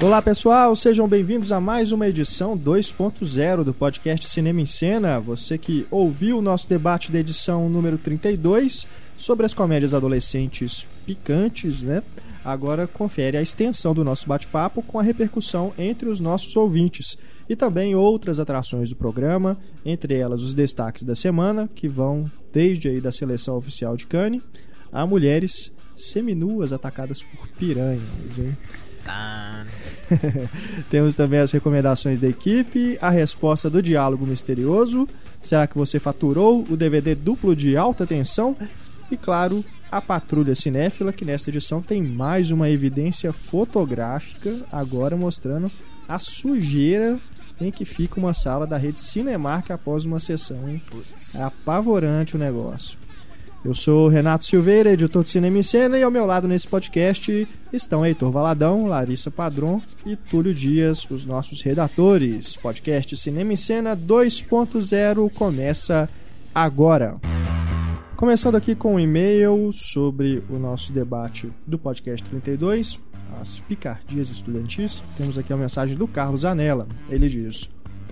Olá pessoal, sejam bem-vindos a mais uma edição 2.0 do podcast Cinema em Cena. Você que ouviu o nosso debate da edição número 32 sobre as comédias adolescentes picantes, né? Agora confere a extensão do nosso bate-papo com a repercussão entre os nossos ouvintes e também outras atrações do programa, entre elas os destaques da semana, que vão desde aí da seleção oficial de Cannes a mulheres seminuas atacadas por piranhas, hein? Temos também as recomendações da equipe, a resposta do diálogo misterioso. Será que você faturou o DVD duplo de alta tensão? E claro, a Patrulha Cinéfila, que nesta edição tem mais uma evidência fotográfica, agora mostrando a sujeira em que fica uma sala da rede Cinemark após uma sessão. Hein? É apavorante o negócio. Eu sou Renato Silveira, editor de Cinema em Cena, e ao meu lado nesse podcast estão Heitor Valadão, Larissa Padron e Túlio Dias, os nossos redatores. Podcast Cinema em Cena 2.0 começa agora. Começando aqui com um e-mail sobre o nosso debate do podcast 32, as picardias estudantis. Temos aqui a mensagem do Carlos Anela. Ele diz: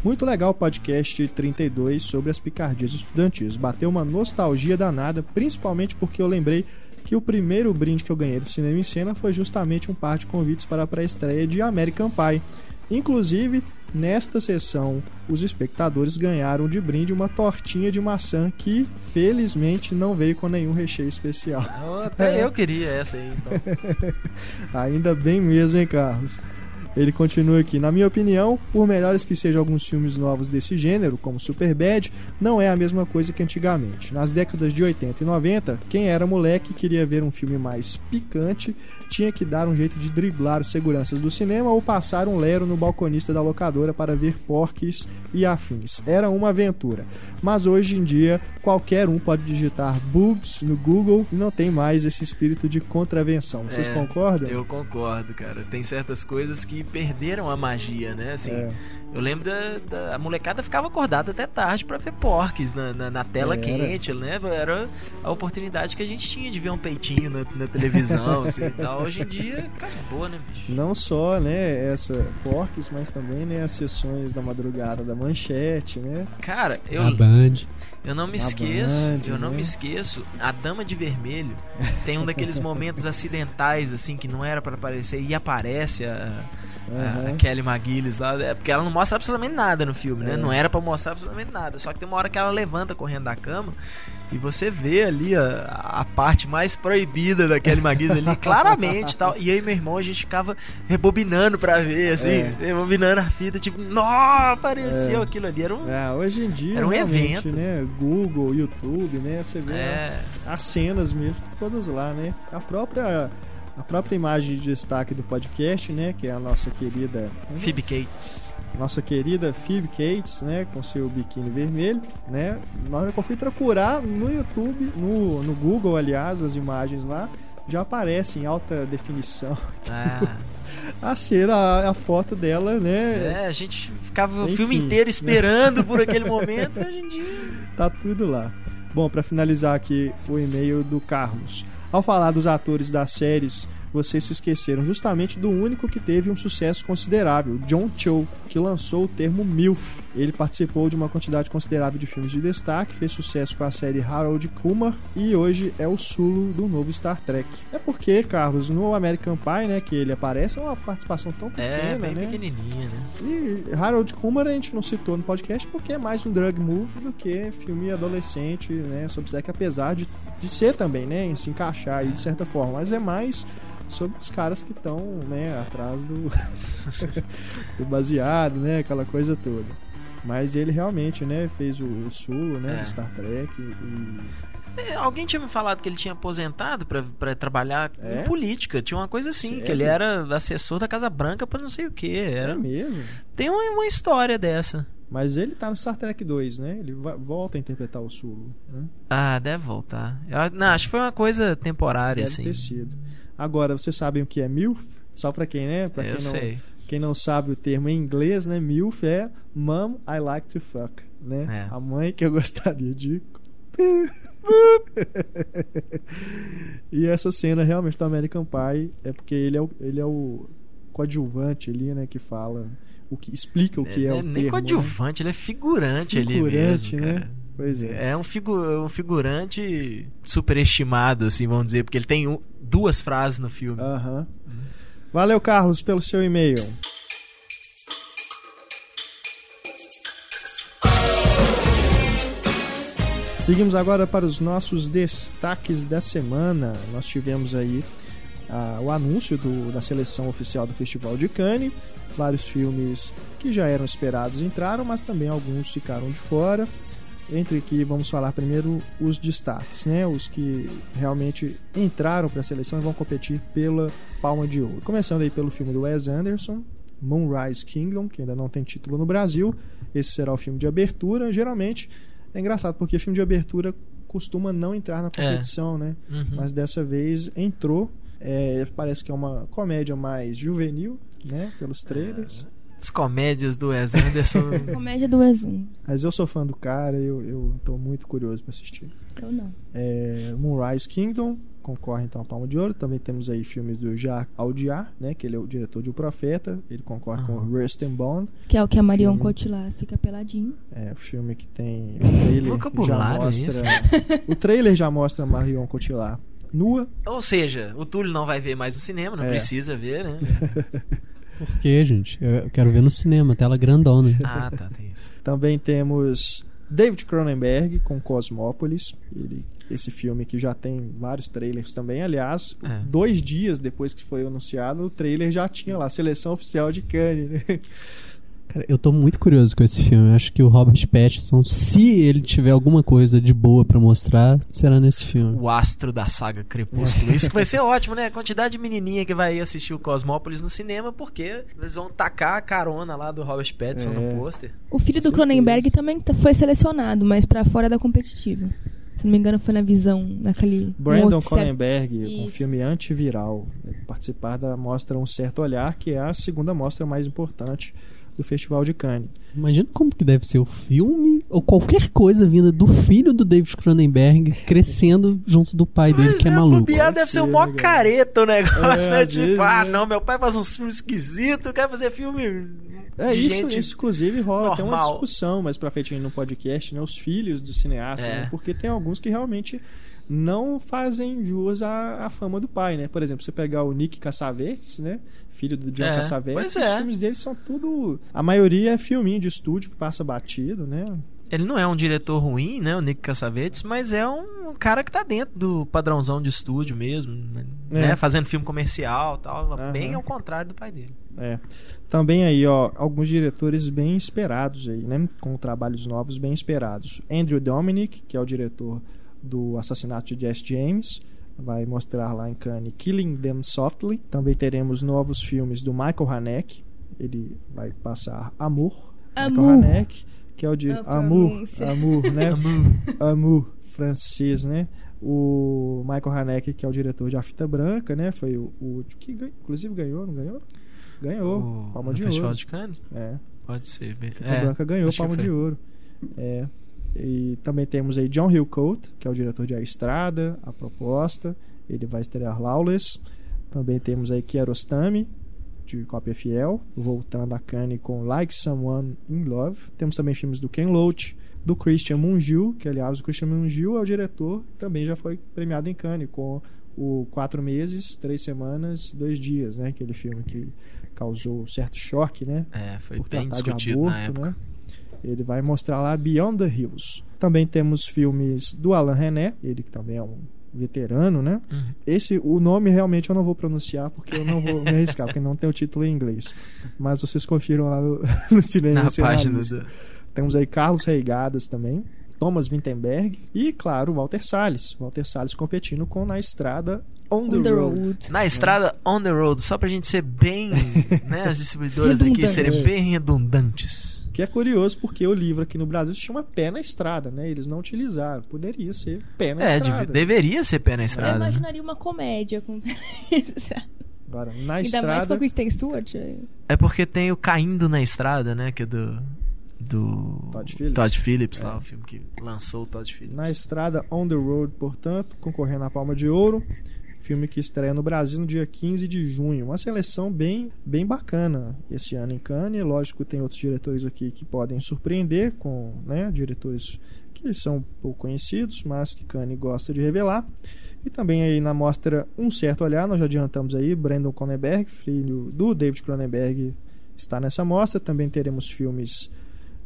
muito legal o podcast 32 sobre as picardias estudantis. Bateu uma nostalgia danada, principalmente porque eu lembrei que o primeiro brinde que eu ganhei do Cinema em Cena foi justamente um par de convites para a pré-estreia de American Pie. Inclusive, nesta sessão, os espectadores ganharam de brinde uma tortinha de maçã que, felizmente, não veio com nenhum recheio especial. Até eu queria essa aí, então. Ainda bem mesmo, hein, Carlos? Ele continua aqui. Na minha opinião, por melhores que sejam alguns filmes novos desse gênero, como Superbad, não é a mesma coisa que antigamente. Nas décadas de 80 e 90, quem era moleque e queria ver um filme mais picante tinha que dar um jeito de driblar os seguranças do cinema ou passar um lero no balconista da locadora para ver porques e afins. Era uma aventura. Mas hoje em dia, qualquer um pode digitar boobs no Google e não tem mais esse espírito de contravenção. Vocês É, concordam? Eu concordo, cara. Tem certas coisas que perderam a magia, né? Assim, É. eu lembro da, da- A molecada ficava acordada até tarde pra ver porques na, na, na tela Era. quente, né? Era a oportunidade que a gente tinha de ver um peitinho na, na televisão, assim e tal. Hoje em dia, acabou, né, bicho? Não só, né, essa porques, mas também, né, as sessões da madrugada da manchete, né? Cara, eu, Na Band. eu não me Na esqueço, Band, eu não né? me esqueço, a Dama de Vermelho tem um daqueles momentos acidentais, assim, que não era pra aparecer e aparece a, a- Aham. a Kelly McGillis lá, é, porque ela não mostra absolutamente nada no filme, né? É. Não era pra mostrar absolutamente nada, só que tem uma hora que ela levanta correndo da cama e você vê ali a, a parte mais proibida da Kelly McGillis ali, claramente e tal. E eu e meu irmão, a gente ficava rebobinando pra ver, assim, É. rebobinando a fita, tipo, nó, apareceu É. aquilo ali, era um... É, hoje em dia, Era um evento. né, Google, YouTube, né, você vê É, as cenas mesmo, todas lá, né? A própria a própria imagem de destaque do podcast, né, que é a nossa querida Phoebe Cates. nossa querida Phoebe Cates, né, com seu biquíni vermelho, né? Na hora que eu fui procurar no YouTube, no, no Google, aliás, as imagens lá já aparecem em alta definição. Ah, A ser a, a foto dela, né? é, a gente ficava o Enfim, filme inteiro né? esperando por aquele momento, hoje em dia... Tá tudo lá. Bom, para finalizar aqui o e-mail do Carlos. Ao falar dos atores das séries, vocês se esqueceram justamente do único que teve um sucesso considerável, John Cho, que lançou o termo MILF. Ele participou de uma quantidade considerável de filmes de destaque, fez sucesso com a série Harold Kumar e hoje é o Sulu do novo Star Trek. É porque, Carlos, no American Pie, né, que ele aparece, é uma participação tão pequena, É, bem né? pequenininha, né? E Harold Kumar a gente não citou no podcast porque é mais um drug movie do que filme adolescente, né, sobre sexo, apesar de, de ser também, né, se encaixar aí de certa forma, mas é mais sobre os caras que estão, né, atrás do, do baseado, né, aquela coisa toda. Mas ele realmente, né, fez o, o né, É. do Star Trek e É, alguém tinha me falado que ele tinha aposentado pra trabalhar É? em política. Tinha uma coisa assim, que Sério? ele era assessor da Casa Branca pra não sei o que. é Era... mesmo. Tem uma, uma história dessa. Mas ele tá no Star Trek 2, né? Ele volta a interpretar o Sulo, né? Ah, deve voltar. Eu, não, acho que foi uma coisa temporária, Deve assim. ter sido. Agora, vocês sabem o que é MILF? Só pra quem, né? Pra Eu quem não, sei. Quem não sabe o termo em inglês, né? MILF é Mom I Like to Fuck, né? É. A mãe que eu gostaria de... e essa cena realmente do American Pie é porque ele é o, ele é o coadjuvante ali, né? Que fala, o que explica o que é, é o nem termo. coadjuvante, né? ele é figurante, Figurante, ali mesmo, né? cara. Pois é. É um, figu um figurante superestimado, assim, vamos dizer, porque ele tem um- duas frases no filme. Aham. Valeu, Carlos, pelo seu e-mail. Seguimos agora para os nossos destaques da semana. Nós tivemos aí ah, o anúncio do- da seleção oficial do Festival de Cannes. Vários filmes que já eram esperados entraram, mas também alguns ficaram de fora. Entre que vamos falar primeiro os destaques, né? Os que realmente entraram para a seleção e vão competir pela Palma de Ouro. Começando aí pelo filme do Wes Anderson, Moonrise Kingdom, que ainda não tem título no Brasil. Esse será o filme de abertura. Geralmente é engraçado porque filme de abertura costuma não entrar na competição, né? Uhum. Mas dessa vez entrou. É, parece que é uma comédia mais juvenil, né? Pelos trailers. As comédias do Wes Anderson. Comédia do Exum. Mas eu sou fã do cara e eu, eu tô muito curioso para assistir. Eu não. É, Moonrise Kingdom concorre então a Palma de Ouro. Também temos aí filmes do Jacques Audiard, né? Que ele é o diretor de O Profeta. Ele concorre com Aham. Rust and Bone. Que é o que a Marion Filme. Cotillard fica peladinho. É o filme que tem o trailer já Vocabulário, é mostra. o trailer já mostra Marion Cotillard nua. Ou seja, o Túlio não vai ver mais no cinema, não É. precisa ver, né? Por quê, gente? Eu quero ver no cinema, tela grandona. Ah, tá, tem isso. Também temos David Cronenberg com Cosmópolis. Ele, esse filme que já tem vários trailers também. Aliás, É. dois dias depois que foi anunciado, o trailer já tinha lá, seleção oficial de Cannes. Né? Cara, eu tô muito curioso com esse filme. Eu acho que o Robert Pattinson, se ele tiver alguma coisa de boa pra mostrar, será nesse filme. O astro da saga Crepúsculo. Isso que vai ser ótimo, né? A quantidade de menininha que vai assistir o Cosmópolis no cinema, porque eles vão tacar a carona lá do Robert Pattinson É. no pôster. O filho Com do Cronenberg também tá- foi selecionado, mas pra fora da competitiva. Se não me engano, foi na visão, naquele. Brandon outro certo- Cronenberg, com um filme antiviral. Participar da mostra Um Certo Olhar, que é a segunda mostra mais importante do Festival de Cannes. Imagina como que deve ser o filme ou qualquer coisa vinda do filho do David Cronenberg crescendo junto do pai dele, Mas, que é né, maluco. bobear deve ser o maior careta o negócio, É, né? Tipo, vezes, ah, né? não, meu pai faz uns filmes esquisitos, quer fazer filme. É isso, gente isso inclusive rola até uma discussão mais pra frente aí no podcast, né? Os filhos dos cineastas, É. né? Porque tem alguns que realmente não fazem jus à, à fama do pai, né? Por exemplo, você pegar o Nick Cassavetes, né? Filho do John É, Cassavetes, os é. filmes deles são tudo... A maioria é filminho de estúdio que passa batido, né? Ele não é um diretor ruim, né, o Nick Cassavetes, mas é um cara que tá dentro do padrãozão de estúdio mesmo, né? É. né, Fazendo filme comercial tal, Aham. bem ao contrário do pai dele. É. Também aí, ó, alguns diretores bem esperados aí, né? Com trabalhos novos bem esperados. Andrew Dominic, que é o diretor do Assassinato de Jesse James, vai mostrar lá em Cannes Killing Them Softly. Também teremos novos filmes do Michael Haneke. Ele vai passar Amor. Michael Amour. Haneke, que é o de A Amour, pronúncia. Amour, né? Amour, francês, né? O Michael Haneke, que é o diretor de A Fita Branca, né? Foi o, o que ganhou- inclusive ganhou, não ganhou? Ganhou, O- Palma de Festival Ouro. de Cannes? É, Pode ser. bem- Fita é, Branca ganhou Palma de Ouro. É. E também temos aí John Hillcoat, que é o diretor de A Estrada, A Proposta. Ele vai estrear Lawless. Também temos aí Kiarostami, de Cópia Fiel, voltando a Cannes com Like Someone in Love. Temos também filmes do Ken Loach, do Christian Mungiu, que aliás o Christian Mungiu é o diretor, também já foi premiado em Cannes com o Quatro Meses, Três Semanas, Dois Dias, né? Aquele filme que causou certo choque, né? É, foi por bem tratar discutido de na aborto, época. né? Ele vai mostrar lá Beyond the Hills. Também temos filmes do Alain René, ele que também é um veterano, né? Uhum. Esse, o nome realmente eu não vou pronunciar porque eu não vou me arriscar, porque não tem o título em inglês. Mas vocês confiram lá no, no Cinema Na página do... Temos aí Carlos Reigadas também, Thomas Wittenberg e, claro, Walter Salles. Walter Salles competindo com Na Estrada On the, On the Road. road. Na estrada On The Road, só pra gente ser bem, né, as distribuidoras daqui serem bem redundantes. Que é curioso porque o livro aqui no Brasil se chama Pé na Estrada, né? Eles não utilizaram. Poderia ser Pé na É, Estrada. deve- deveria ser pé na Eu estrada. né? imaginaria uma comédia com. Agora, na Ainda mais com estrada. a Kristen Stewart. é. É porque tem o Caindo na Estrada, né, que é do... Do Todd Phillips. Todd Phillips, lá, É. o filme que lançou o Todd Phillips. Na estrada On the Road, portanto, concorrendo à Palma de Ouro. Filme que estreia no Brasil no dia 15 de junho. Uma seleção bem, bem bacana esse ano em Cannes. Lógico, tem outros diretores aqui que podem surpreender com né, diretores que são pouco conhecidos, mas que Cannes gosta de revelar. E também aí na mostra Um Certo Olhar, nós já adiantamos aí, Brandon Cronenberg, filho do David Cronenberg, está nessa mostra. Também teremos filmes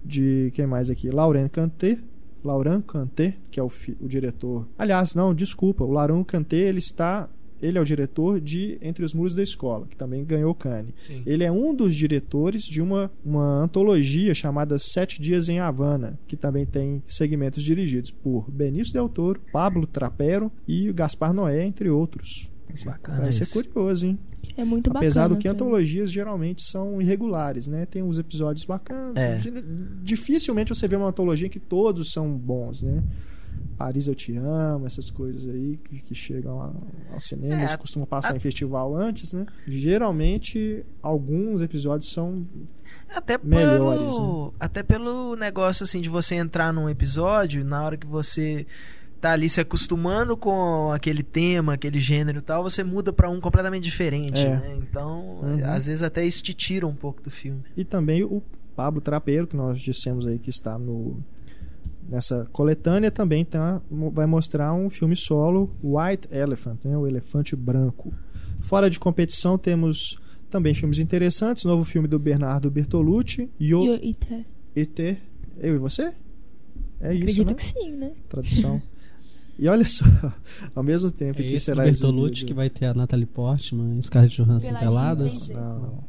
de quem mais aqui? Laurent Canté, Laurent Canté, que é o, o diretor. Aliás, não, desculpa, o Laurent Canté, ele está ele é o diretor de Entre os Muros da Escola, que também ganhou o Cannes. Sim. Ele é um dos diretores de uma, uma antologia chamada Sete Dias em Havana, que também tem segmentos dirigidos por Benício Del Toro, Pablo Trapero e Gaspar Noé, entre outros. Bacana Vai ser isso. curioso, hein? É muito Apesar bacana. do que também. antologias geralmente são irregulares, né? Tem uns episódios bacanas. É. Dificilmente você vê uma antologia que todos são bons, né? Paris Eu Te Amo, essas coisas aí que, que chegam a- ao cinema, É, eles costumam passar a- em festival antes, né? Geralmente, alguns episódios são. Até melhores, pelo, até pelo negócio assim de você entrar num episódio, na hora que você tá ali se acostumando com aquele tema, aquele gênero e tal, você muda pra um completamente diferente, É. né? Então, Uhum. às vezes até isso te tira um pouco do filme. E também o Pablo Trapeiro, que nós dissemos aí que está no. Nessa coletânea também tá, vai mostrar um filme solo, White Elephant, né? o elefante branco. Fora de competição temos também filmes interessantes, novo filme do Bernardo Bertolucci, Yo Yo Ite. Ete, eu e você? É isso, Acredito né? que sim, né? Tradução. e olha só, ao mesmo tempo É que será Bertolucci que vai ter a Natalie Portman Scarlett Johansson peladas. Não, não.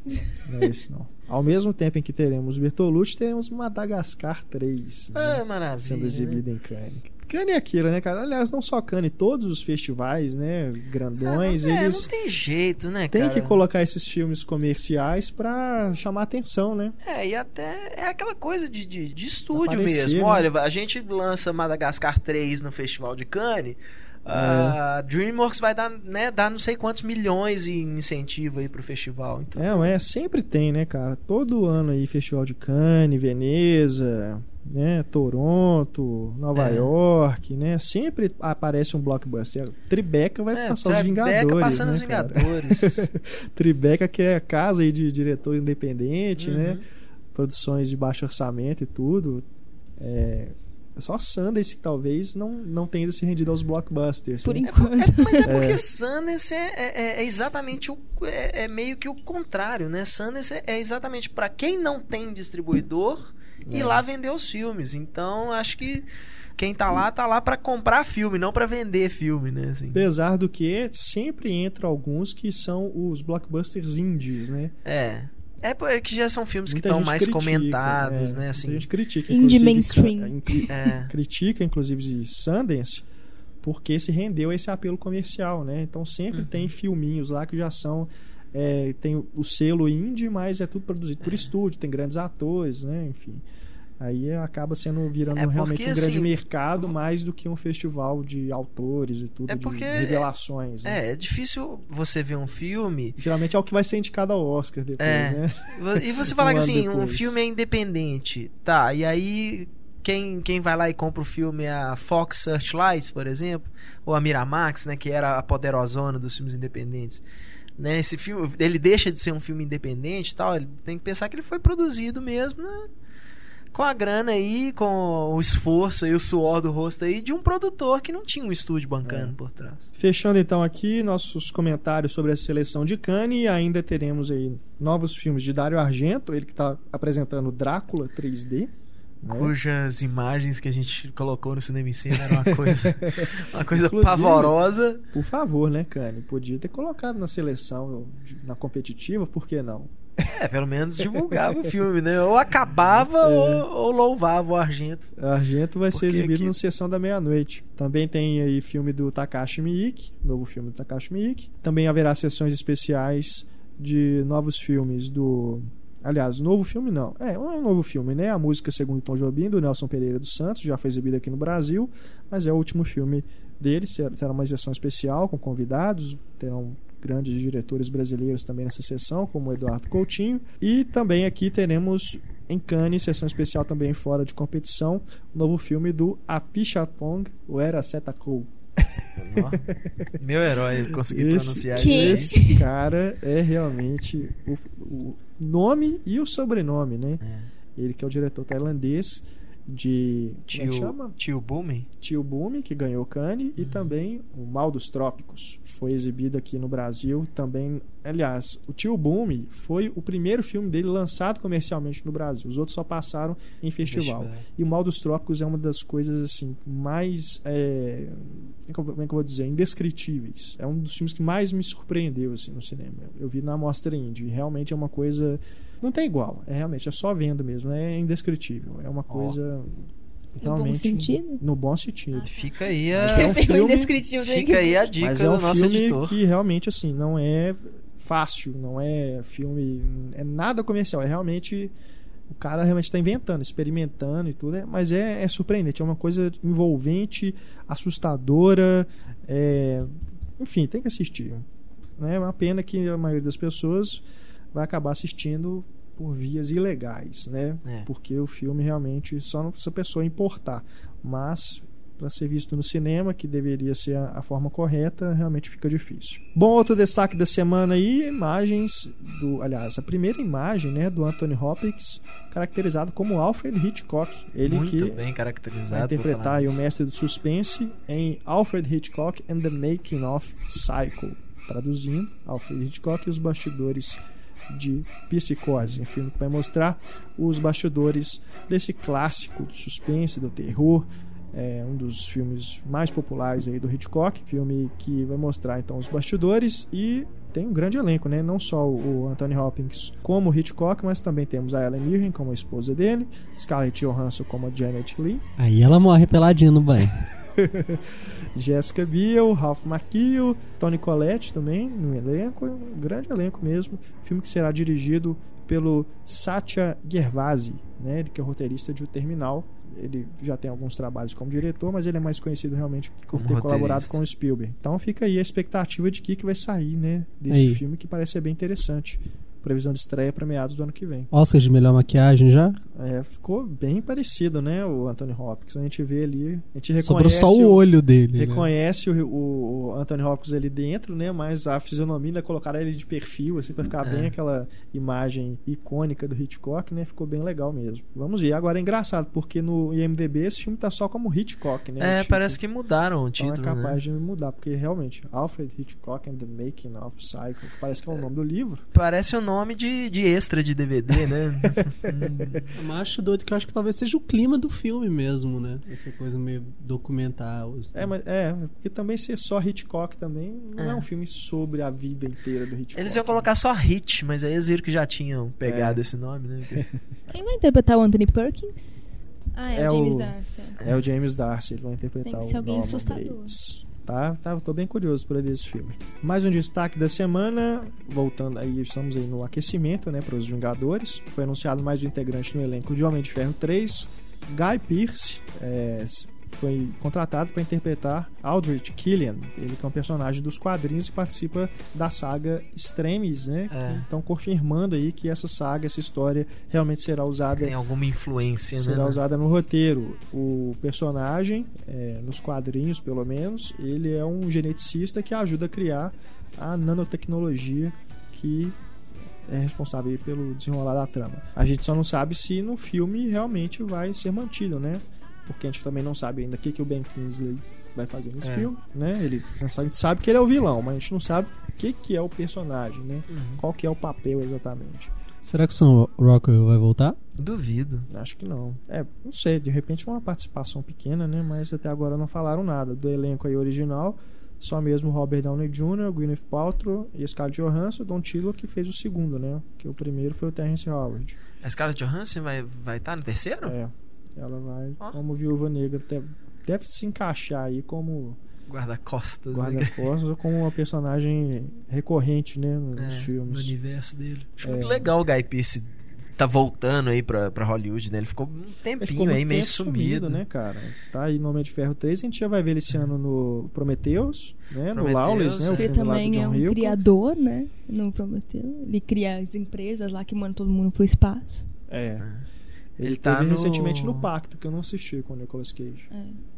Não é esse não. Ao mesmo tempo em que teremos Bertolucci, teremos Madagascar 3. né? Ah, maravilha. sendo né? exibido em Cannes. Cannes é aquilo, né, cara? Aliás, não só Cannes, todos os festivais, né, grandões, Ah, não, é, eles não tem jeito, né, têm cara? que colocar esses filmes comerciais pra chamar atenção, né? É, e até é aquela coisa de, de, de estúdio Aparecer, mesmo. né? Olha, a gente lança Madagascar 3 no Festival de Cannes. A DreamWorks vai dar, né, dar não sei quantos milhões em incentivo aí pro festival. Então, É, é, sempre tem, né, cara? Todo ano aí, Festival de Cannes, Veneza, né, Toronto, Nova É. York, né? Sempre aparece um blockbuster. Tribeca vai é, passar os Tribeca Vingadores, passando né, os? Vingadores. Tribeca que é a casa aí de diretor independente, né? Uhum. produções de baixo orçamento e tudo. É, só Sundance que talvez não, não tenha se rendido aos blockbusters. Por né? enquanto. É, mas é porque É. Sundance é, é- é exatamente o. É, é meio que o contrário, né? Sundance é, é exatamente pra quem não tem distribuidor ir É. lá vender os filmes. Então, acho que quem tá lá, tá lá pra comprar filme, não pra vender filme, né? Assim. Apesar do que sempre entra alguns que são os blockbusters indies, né? É. É po- é que já são filmes que Muita estão gente mais critica, comentados, é, né? Assim. Muita gente critica, Indie inclusive, mainstream. incri- É. critica, inclusive, Sundance porque se rendeu a esse apelo comercial, né? Então sempre Uhum. tem filminhos lá que já são é, tem o selo indie, mas é tudo produzido por estúdio, tem grandes atores, né? Enfim, aí acaba sendo virando É porque, realmente um grande assim, mercado mais do que um festival de autores e tudo, É porque- de revelações. né? É, é difícil você ver um filme Geralmente é o que vai ser indicado ao Oscar depois, É. né? e você falar Um que assim, um depois. filme é independente. Tá, e aí quem, quem vai lá e compra o filme é a Fox Searchlight, por exemplo, ou a Miramax, né, que era a poderosona dos filmes independentes. Né, esse filme, ele deixa de ser um filme independente, tal, ele tem que pensar que ele foi produzido mesmo, né, com a grana aí, com o esforço e o suor do rosto aí de um produtor que não tinha um estúdio bancando É. por trás. Fechando então aqui nossos comentários sobre a seleção de Cannes, e ainda teremos aí novos filmes de Dario Argento, ele que está apresentando Drácula 3D. Né? Cujas imagens que a gente colocou no cinema em cena era uma coisa, uma coisa pavorosa. Por favor, né, Cannes? Podia ter colocado na seleção, na competitiva, por que não? É, pelo menos divulgava o filme, né? Ou acabava É. ou, ou louvava o Argento. Argento vai ser exibido aqui- no Sessão da Meia-Noite. Também tem aí filme do Takashi Miike, novo filme do Takashi Miike. Também haverá sessões especiais de novos filmes do. Aliás, novo filme não. É, não é um novo filme, né? A música Segundo Tom Jobim, do Nelson Pereira dos Santos, já foi exibida aqui no Brasil, mas é o último filme dele. Será uma sessão especial com convidados, terão grandes diretores brasileiros também nessa sessão, como o Eduardo Coutinho. E também aqui teremos em Cannes, sessão especial também fora de competição, o novo filme do Apichatpong, o Era Setakou. Meu herói, eu consegui Esse- pronunciar isso. aí. Esse cara é realmente o, o nome e o sobrenome, né? É. Ele que é o diretor tailandês de é Tio, chama? tio Bumi? Tio Bumi, que ganhou Cannes, e também O Mal dos Trópicos. Foi exibido aqui no Brasil também. Aliás, o Tio Bumi foi o primeiro filme dele lançado comercialmente no Brasil. Os outros só passaram em festival. E O Mal dos Trópicos é uma das coisas assim mais. é, como é que eu vou dizer? Indescritíveis. É um dos filmes que mais me surpreendeu assim, no cinema. Eu vi na Mostra Indie. Realmente é uma coisa. Não tem igual. É realmente, é só vendo mesmo. É indescritível. É uma coisa. bom Realmente. sentido? No bom sentido. Fica aí a, Mas é um filme- fica que- aí a dica Mas é um do nosso filme editor. que realmente assim não é fácil, não é filme, é nada comercial, é realmente o cara realmente está inventando, experimentando e tudo, é- mas é, é surpreendente, é uma coisa envolvente, assustadora, é, enfim, tem que assistir. né? É uma pena que a maioria das pessoas vai acabar assistindo por vias ilegais, né? É. Porque o filme realmente só não se a pessoa importar, mas para ser visto no cinema, que deveria ser a, a forma correta, realmente fica difícil. Bom, outro destaque da semana aí, imagens do, aliás, a primeira imagem, né, do Anthony Hopkins, caracterizado como Alfred Hitchcock, ele Muito que bem vai caracterizado. por interpretar o mestre do suspense em Alfred Hitchcock and the Making of Psycho. Traduzindo, Alfred Hitchcock e os bastidores de Psicose. Um filme que vai mostrar os bastidores desse clássico do suspense, do terror. É um dos filmes mais populares aí do Hitchcock. Filme que vai mostrar então os bastidores e tem um grande elenco, né? Não só o Anthony Hopkins como Hitchcock, mas também temos a Ellen Mirren como a esposa dele, Scarlett Johansson como a Janet Leigh, Aí ela morre peladinha no banho. Jessica Biel, Ralph Macchio, Tony Collette também no elenco, um grande elenco mesmo. Filme que será dirigido pelo Satya Gervasi, né? Ele que é roteirista de O Terminal. Ele já tem alguns trabalhos como diretor, mas ele é mais conhecido realmente por ter colaborado com o Spielberg. Então fica aí a expectativa de que, que vai sair, né, desse Aí. filme que parece ser bem interessante. Previsão de estreia para meados do ano que vem. Oscar de melhor maquiagem já? É, ficou bem parecido, né, o Anthony Hopkins. A gente vê ali, a gente Sobrou reconhece só o olho dele. né? reconhece o, o, o Anthony Hopkins ali dentro, né? Mas a fisionomia ainda colocaram ele de perfil, assim, pra ficar É. bem aquela imagem icônica do Hitchcock, né? Ficou bem legal mesmo. Vamos ver. Agora é engraçado, porque no IMDB esse filme tá só como Hitchcock, né? o É, parece que mudaram o Então título. é capaz né? de mudar, porque realmente, Alfred Hitchcock and the Making of Psycho, parece que é o nome do livro. Parece o nome de, de extra de DVD, né? Mas acho doido que eu acho que talvez seja o clima do filme mesmo, né? Essa coisa meio documental. assim. É, mas é, porque também ser só Hitchcock também não é, É. um filme sobre a vida inteira do Hitchcock. Eles iam colocar só Hit, mas aí eles viram que já tinham pegado É. esse nome, né? Quem vai interpretar o Anthony Perkins? Ah, é, É o James Darcy. É o James Darcy, ele vai interpretar Tem que o ser alguém Norman assustador. Bates. Tá, tá, tô bem curioso para ver esse filme. Mais um destaque da semana, voltando aí, estamos aí no aquecimento, né, para os Vingadores. Foi anunciado mais um integrante no elenco de Homem de Ferro 3, Guy Pearce, é, foi contratado para interpretar Aldrich Killian, ele que é um personagem dos quadrinhos e participa da saga Extremis, né? É. Então confirmando aí que essa saga, essa história realmente será usada Tem alguma influência, né? será usada no roteiro. O personagem, é, nos quadrinhos pelo menos, ele é um geneticista que ajuda a criar a nanotecnologia que é responsável pelo desenrolar da trama. A gente só não sabe se no filme realmente vai ser mantido, né? Porque a gente também não sabe ainda o que, que o Ben Kingsley vai fazer nesse É. filme, né? Ele, a gente sabe que ele é o vilão, mas a gente não sabe o que, que é o personagem, né? Uhum. Qual que é o papel exatamente. Será que o Sam Rockwell vai voltar? Duvido. Acho que não. É, não sei, de repente uma participação pequena, né? Mas até agora não falaram nada. Do elenco aí original, só mesmo Robert Downey Jr., Gwyneth Paltrow e Scarlett Johansson, Don Tilo que fez o segundo, né? Que o primeiro foi o Terrence Howard. A Scarlett Johansson vai estar vai tá no terceiro? É, ela vai Ó. como viúva negra, deve, deve se encaixar aí como Guarda-costas, né? guarda-costas ou como uma personagem recorrente, né? Nos É, no filmes. universo dele. Acho É. muito legal o Guy Pearce tá voltando aí pra, pra Hollywood, né? Ele ficou um Ele tempinho ficou aí meio tempo sumido. né, cara? Tá aí no Homem de Ferro 3, a gente já vai ver ele esse ano no Prometheus, né? No Prometheus, Lawless, né? O Ele filme lá do também John é um criador, né? No Prometeu. Ele cria as empresas lá que mandam todo mundo pro espaço. É. Ele, Ele tá teve no- recentemente no Pacto, que eu não assisti com o Nicolas Cage.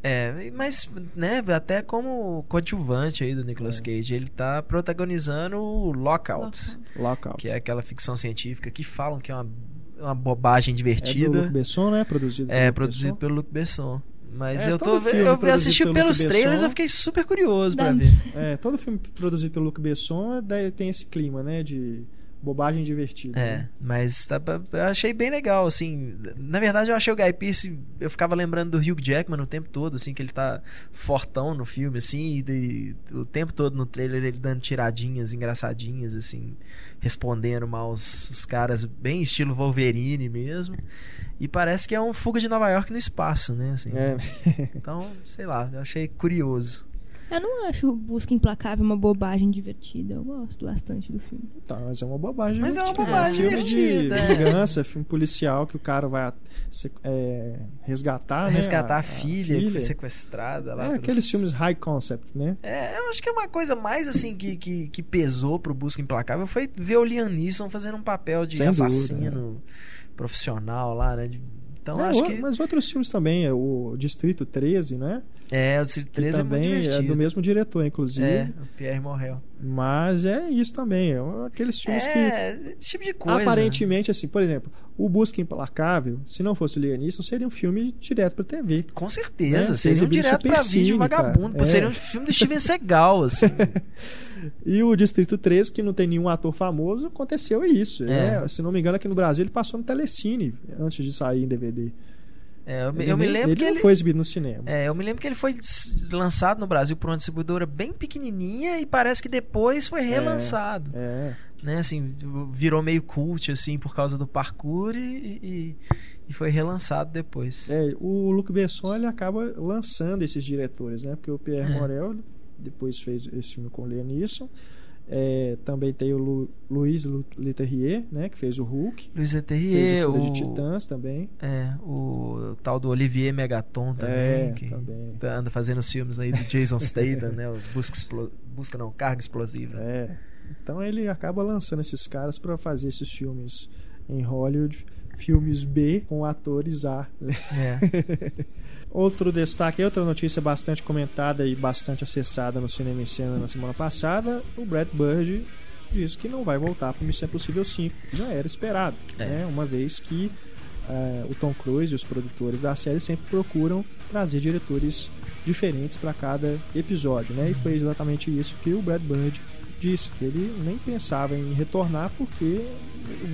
É. É, mas, né, até como coadjuvante aí do Nicolas É. Cage, ele tá protagonizando o Lockout, Lockout. que é aquela ficção científica que falam que é uma, uma bobagem É do divertida. Luc Besson, né? Produzido É, Luc produzido Besson. pelo Luc Besson. Mas É, eu tô filme eu assisti pelo pelos Luc trailers, Besson. eu fiquei super curioso pra Dá- ver. É, todo filme produzido pelo Luc Besson daí tem esse clima, né? De bobagem divertida. É, né? mas tá, eu achei bem legal, assim. Na verdade, eu achei o Guy Pearce. Eu ficava lembrando do Hugh Jackman o tempo todo, assim, que ele tá fortão no filme, assim, e de- o tempo todo no trailer ele dando tiradinhas engraçadinhas, assim, respondendo mal os, os caras, bem estilo Wolverine mesmo. E parece que é um fuga de Nova York no espaço, né? Assim. É. Então, sei lá, eu achei curioso. Eu não acho o Busca Implacável uma bobagem divertida. Eu gosto bastante do filme. Tá, mas é uma bobagem. Mas é uma divertida. bobagem filme divertida, de é. vingança, filme policial que o cara vai se- é, resgatar, né? Resgatar a, filha, que filha. foi sequestrada lá. É, pelos- aqueles filmes high concept, né? É, eu acho que é uma coisa mais assim que, que, que pesou pro Busca Implacável foi ver o Liam Neeson fazendo um papel de Sem dúvida, assassino profissional lá, né? De- Então É, acho o- que. Mas outros filmes também, é o Distrito 13, né? É, o Distrito Que 13 é também é, divertido. do mesmo diretor, inclusive. É, o Pierre Morrel. Mas é isso também. É aqueles filmes que É, esse tipo de coisa. aparentemente, assim, por exemplo, o Busca Implacável, se não fosse o Liam Neeson, seria um filme direto pra TV. Com certeza, Né? seria um Exibido direto pra Supercine, vídeo vagabundo. cara. Pô, É. Seria um filme do Steven Seagal, assim. E o Distrito 13, que não tem nenhum ator famoso, aconteceu isso. É. né? Se não me engano, aqui no Brasil ele passou no Telecine antes de sair em DVD. É, eu, me- Ele eu me lembro ele que não ele. foi exibido no cinema. É, eu me lembro que ele foi lançado no Brasil por uma distribuidora bem pequenininha e parece que depois foi relançado. É. né, assim, virou meio cult, assim, por causa do parkour e, e, e foi relançado depois. É, o Luc Besson ele acaba lançando esses diretores, né? Porque o Pierre É. Morel depois fez esse filme com o Liam. É, também tem o Lu, Luiz Lu- Leterrier, né? Que fez o Hulk. Luiz Fez Eterrier, o Fúria o, de Titãs também. é, o tal do Olivier Megaton também, é, que também. tá- anda fazendo os filmes aí do Jason Statham, né, o Busca, Explo- Busca não, Carga Explosiva. É. Então ele acaba lançando esses caras para fazer esses filmes em Hollywood, filmes B com atores A. É. Outro destaque, outra notícia bastante comentada e bastante acessada no Cinema em Cena na semana passada, o Brad Bird diz que não vai voltar para Missão Impossível 5, que já era esperado, É. né? uma vez que eh, o Tom Cruise e os produtores da série sempre procuram trazer diretores diferentes para cada episódio, né? E foi exatamente isso que o Brad Bird disse, que ele nem pensava em retornar porque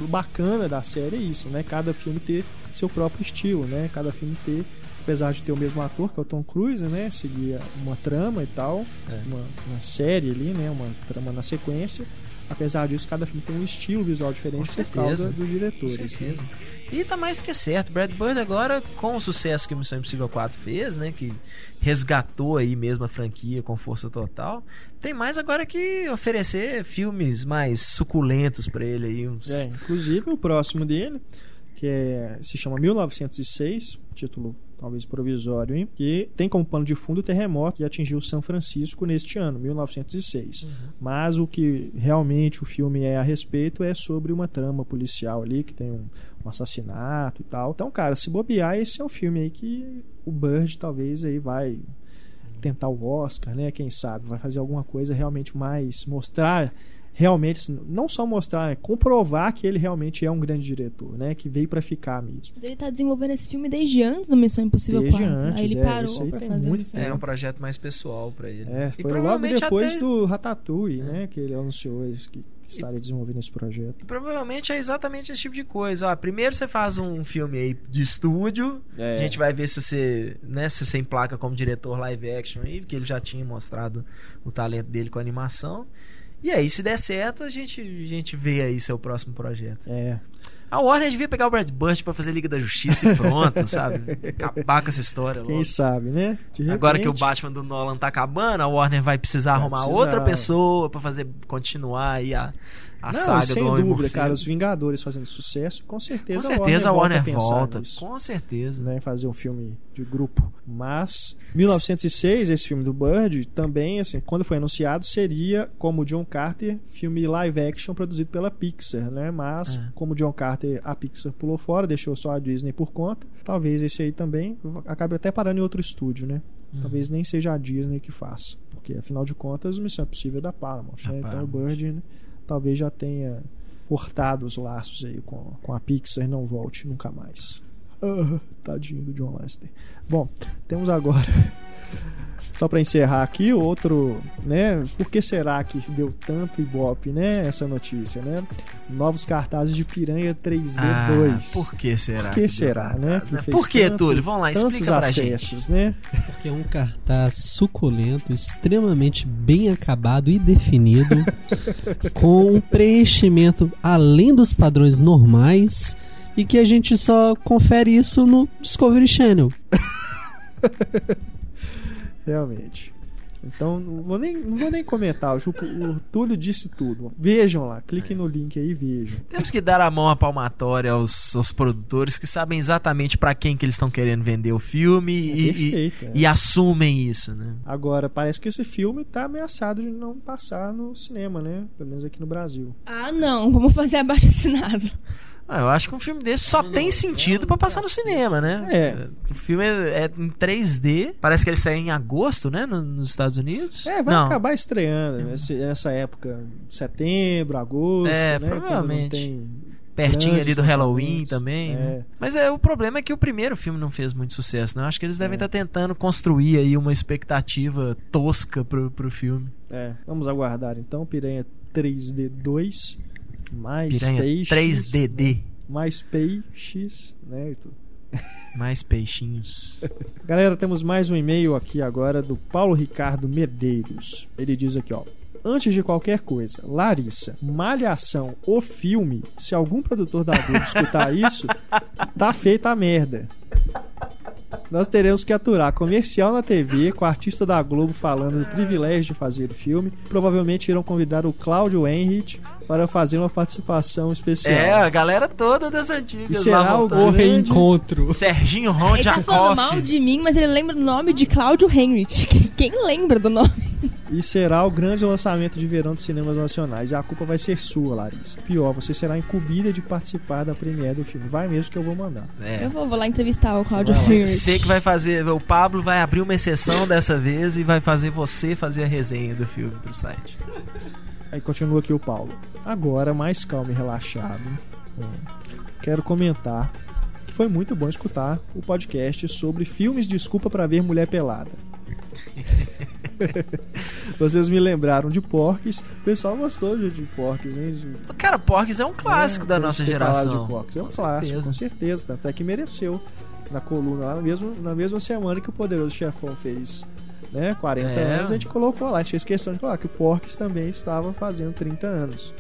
o bacana da série é isso, né? Cada filme ter seu próprio estilo, né? Cada filme ter apesar de ter o mesmo ator, que é o Tom Cruise, né? Seguia uma trama e tal, É. uma, uma série ali, né? Uma trama na sequência. Apesar disso, cada filme tem um estilo visual diferente por causa dos Com diretores. certeza. né? E tá mais do que certo. Brad Bird agora, com o sucesso que o Missão Impossível 4 fez, né? Que resgatou aí mesmo a franquia com força total. Tem mais agora que oferecer filmes mais suculentos pra ele aí. Uns... É, inclusive o próximo dele, que é, se chama 1906, título talvez provisório, hein? que tem como pano de fundo o terremoto que atingiu São Francisco neste ano, 1906. Uhum. Mas o que realmente o filme é a respeito é sobre uma trama policial ali, que tem um, um assassinato e tal. Então, cara, se bobear, esse é o filme aí que o Bird talvez aí vai tentar o Oscar, né? Quem sabe, vai fazer alguma coisa realmente mais mostrar realmente não só mostrar, é comprovar que ele realmente é um grande diretor, né? Que veio pra ficar mesmo. Mas ele tá desenvolvendo esse filme desde antes do Missão Impossível Desde 4. antes, aí ele é, parou isso aí pra tem fazer muito Missão É um projeto mais pessoal pra ele. É, E foi logo depois até- do Ratatouille, É. né? Que ele anunciou isso, que, estaria desenvolvendo esse projeto. E provavelmente é exatamente esse tipo de coisa. Ó, primeiro você faz um filme aí de estúdio. É. A gente vai ver se você, né, se você emplaca como diretor live action aí, porque ele já tinha mostrado o talento dele com a animação. E aí, se der certo, a gente, a gente vê aí seu próximo projeto. É. A Warner devia pegar o Brad Bird pra fazer Liga da Justiça e pronto, sabe? Acabar com essa história Quem logo. sabe, né? De Agora que o repente- Batman do Nolan tá acabando, a Warner vai precisar Vai arrumar precisar. outra pessoa pra fazer continuar aí a, a Não, saga sem do Homem dúvida, cara, os Vingadores fazendo sucesso, com certeza, Com certeza a Warner volta. a pensar volta. nisso, Com certeza. Né, em fazer um filme de grupo. Mas 1906, esse filme do Bird, também, assim, quando foi anunciado, seria como John Carter, filme live action produzido pela Pixar, né? Mas É. como John Carter a Pixar pulou fora, deixou só a Disney por conta. Talvez esse aí também acabe até parando em outro estúdio, né? Uhum. Talvez nem seja a Disney que faça. Porque afinal de contas, Missão Impossível é da Paramount, Da né? Então o. Bird né, talvez já tenha cortado os laços aí com, com a Pixar e não volte nunca mais. Ah, tadinho do John Lester. Bom, temos agora. Só para encerrar aqui, outro, né? Por que será que deu tanto ibope, né? Essa notícia, né? Novos cartazes de Piranha 3D Ah, 2. por que será? Por que deu será, né? Que fez Por que, tanto- Túlio? Vamos lá, explica pra gente. acessos, né? Porque é um cartaz suculento, extremamente bem acabado e definido, com um preenchimento além dos padrões normais e que a gente só confere isso no Discovery Channel. Realmente. Então, não vou nem, não vou nem comentar. O, o Túlio disse tudo. Vejam lá, cliquem no link aí e vejam. Temos que dar a mão à palmatória aos, aos produtores que sabem exatamente pra quem que eles estão querendo vender o filme É e, e, perfeito. é. e assumem isso, né? Agora, parece que esse filme tá ameaçado de não passar no cinema, né? Pelo menos aqui no Brasil. Ah, não, vamos fazer abaixo assinado. Ah, eu acho que um filme desse só tem sentido pra passar no cinema, né? É. O filme é, é em 3D. Parece que ele estreia em agosto, né? no- nos Estados Unidos. É, vai Não. acabar estreando nesse- essa época, setembro, agosto, É, né? Não provavelmente. tem Pertinho ali do Halloween também. né? É. Mas é, o problema é que o primeiro filme não fez muito sucesso, né? Eu acho que eles devem É. estar tentando construir aí uma expectativa tosca pro, pro filme. É, vamos aguardar então. Piranha 3D 2. Mais Piranha peixes. 3DD. Mais peixes, né? Mais peixinhos. Galera, temos mais um e-mail aqui agora do Paulo Ricardo Medeiros. Ele diz aqui, ó. Antes de qualquer coisa, Larissa, Malhação, o filme, se algum produtor da Globo escutar isso, tá feita a merda. Nós teremos que aturar comercial na TV com a artista da Globo falando do privilégio de fazer o filme. Provavelmente irão convidar o Cláudio Henrich para fazer uma participação especial. É, a galera toda das antigas. E será lá o reencontro. Serginho Ele Ron tá falando mal de mim, mas ele lembra o nome de Cláudio Henrich. Quem lembra do nome? E será o grande lançamento de verão dos cinemas nacionais. E a culpa vai ser sua, Larissa. Pior, você será incumbida de participar da premiere do filme. Vai mesmo que eu vou mandar. É. Eu vou, vou lá entrevistar o lá. Henrich. Você que vai fazer. O Pablo vai abrir uma exceção dessa vez e vai fazer você fazer a resenha do filme pro site. Aí continua aqui o Paulo. Agora, mais calmo e relaxado, hum, quero comentar que foi muito bom escutar o podcast sobre filmes Desculpa pra Ver Mulher Pelada. Vocês me lembraram de Porques. O pessoal gostou de, de Porques, hein? De- Cara, Porques é um clássico É, da nossa geração. De Porques. É um Com clássico, certeza. com certeza. Tanto é que mereceu na coluna lá, na mesma, na mesma semana que o Poderoso Chefão fez né, 40 É. anos, a gente colocou lá. A gente fez questão de colocar que o Porques também estava fazendo 30 anos.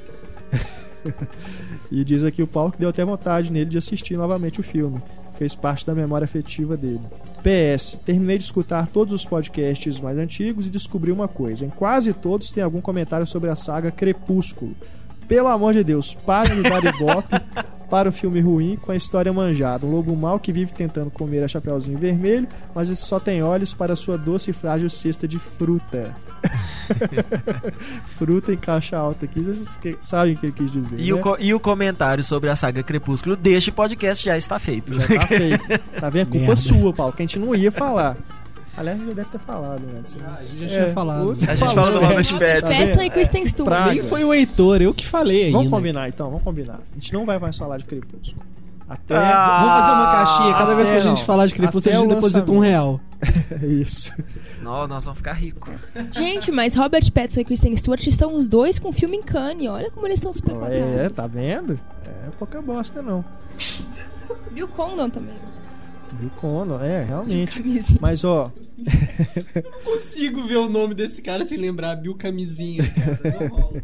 e diz aqui o Paulo que deu até vontade nele de assistir novamente o filme. Fez parte da memória afetiva dele. PS, terminei de escutar todos os podcasts mais antigos e descobri uma coisa. Em quase todos tem algum comentário sobre a saga Crepúsculo. Pelo amor de Deus, parem de dar ibope para o filme ruim com a história manjada. Um lobo mau que vive tentando comer a Chapeuzinho Vermelho, mas só tem olhos para sua doce e frágil cesta de fruta. fruta em caixa alta aqui, vocês que- sabem o que ele quis dizer. E, né? o, e o comentário sobre a saga Crepúsculo deste podcast já está feito. Já tá feito. Tá vendo? Culpa Merda. sua, Paulo, que a gente não ia falar. Aliás, já deve ter falado antes. né? a gente já É, tinha falado. você A gente falou, fala do né? Robert Pattinson. Petson e Kristen Stewart. Nem foi o Heitor, eu que falei ainda. Vamos combinar então, vamos combinar. A gente não vai mais falar de Crepúsculo. Até. Ah, Vamos fazer uma caixinha. Cada vez que a gente não. falar de Crepúsculo, a gente o deposita um real. É isso. Não, nós vamos ficar ricos. Gente, mas Robert Pattinson e Kristen Stewart estão os dois com filme em Cannes. Olha como eles estão super quadrados. É, tá vendo? É pouca bosta, não. Bill Condon também. Viu Cono, é, realmente. Mas, ó, consigo ver o nome desse cara sem lembrar Bill Camisinha, cara. Não rola.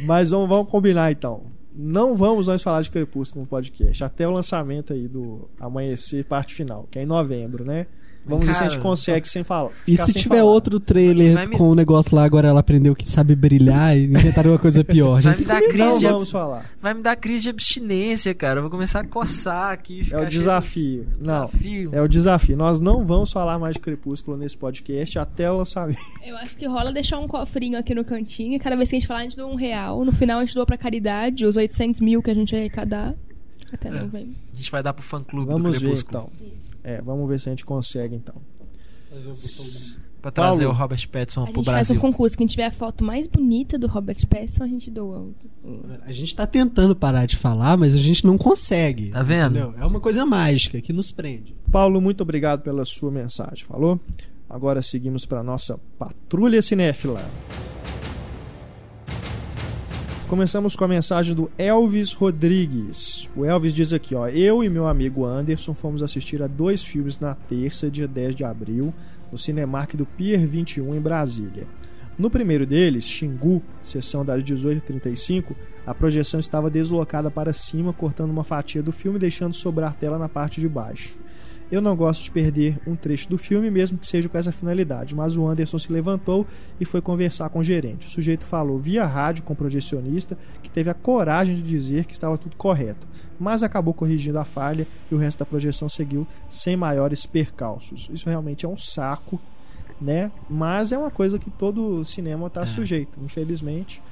mas vamos, vamos combinar então. Não vamos nós falar de Crepúsculo no podcast. Até o lançamento aí do Amanhecer, parte final, que é em novembro, né? Vamos ver se a gente consegue sem falar. E se tiver falar. outro trailer me- com o negócio lá, agora ela aprendeu que sabe brilhar e inventaram uma coisa pior. Vai gente. me dar Não crise de, vamos falar. vai me dar crise de abstinência, cara. Eu vou começar a coçar aqui. É o de- desafio. Não, Desafio. é o desafio. Nós não vamos falar mais de Crepúsculo nesse podcast até o lançamento. Eu acho que rola deixar um cofrinho aqui no cantinho e cada vez que a gente falar, a gente doa um real. No final, a gente doa pra caridade, os 800 mil que a gente vai arrecadar. Até É. novembro. A gente vai dar pro fã clube do Vamos ver Crepúsculo. então. É, vamos ver se a gente consegue então. Pra trazer Paulo. o Robert Pattinson A pro gente faz Brasil. um concurso. Quem tiver a foto mais bonita do Robert Pattinson, a gente doa. A gente tá tentando parar de falar, mas a gente não consegue. Tá vendo? entendeu? É uma coisa mágica que nos prende. Paulo, muito obrigado pela sua mensagem, falou? Agora seguimos para nossa patrulha cinéfila. Começamos com a mensagem do Elvis Rodrigues. O Elvis diz aqui, ó: "Eu e meu amigo Anderson fomos assistir a dois filmes na terça, dia 10 de abril, no Cinemark do Pier 21 em Brasília. No primeiro deles, Xingu, sessão das 18h35, a projeção estava deslocada para cima, cortando uma fatia do filme e deixando sobrar tela na parte de baixo. Eu não gosto de perder um trecho do filme, mesmo que seja com essa finalidade, mas o Anderson se levantou e foi conversar com o gerente. O sujeito falou via rádio com o projecionista que teve a coragem de dizer que estava tudo correto, mas acabou corrigindo a falha e o resto da projeção seguiu sem maiores percalços. Isso realmente é um saco, né? Mas é uma coisa que todo cinema está É. sujeito, infelizmente.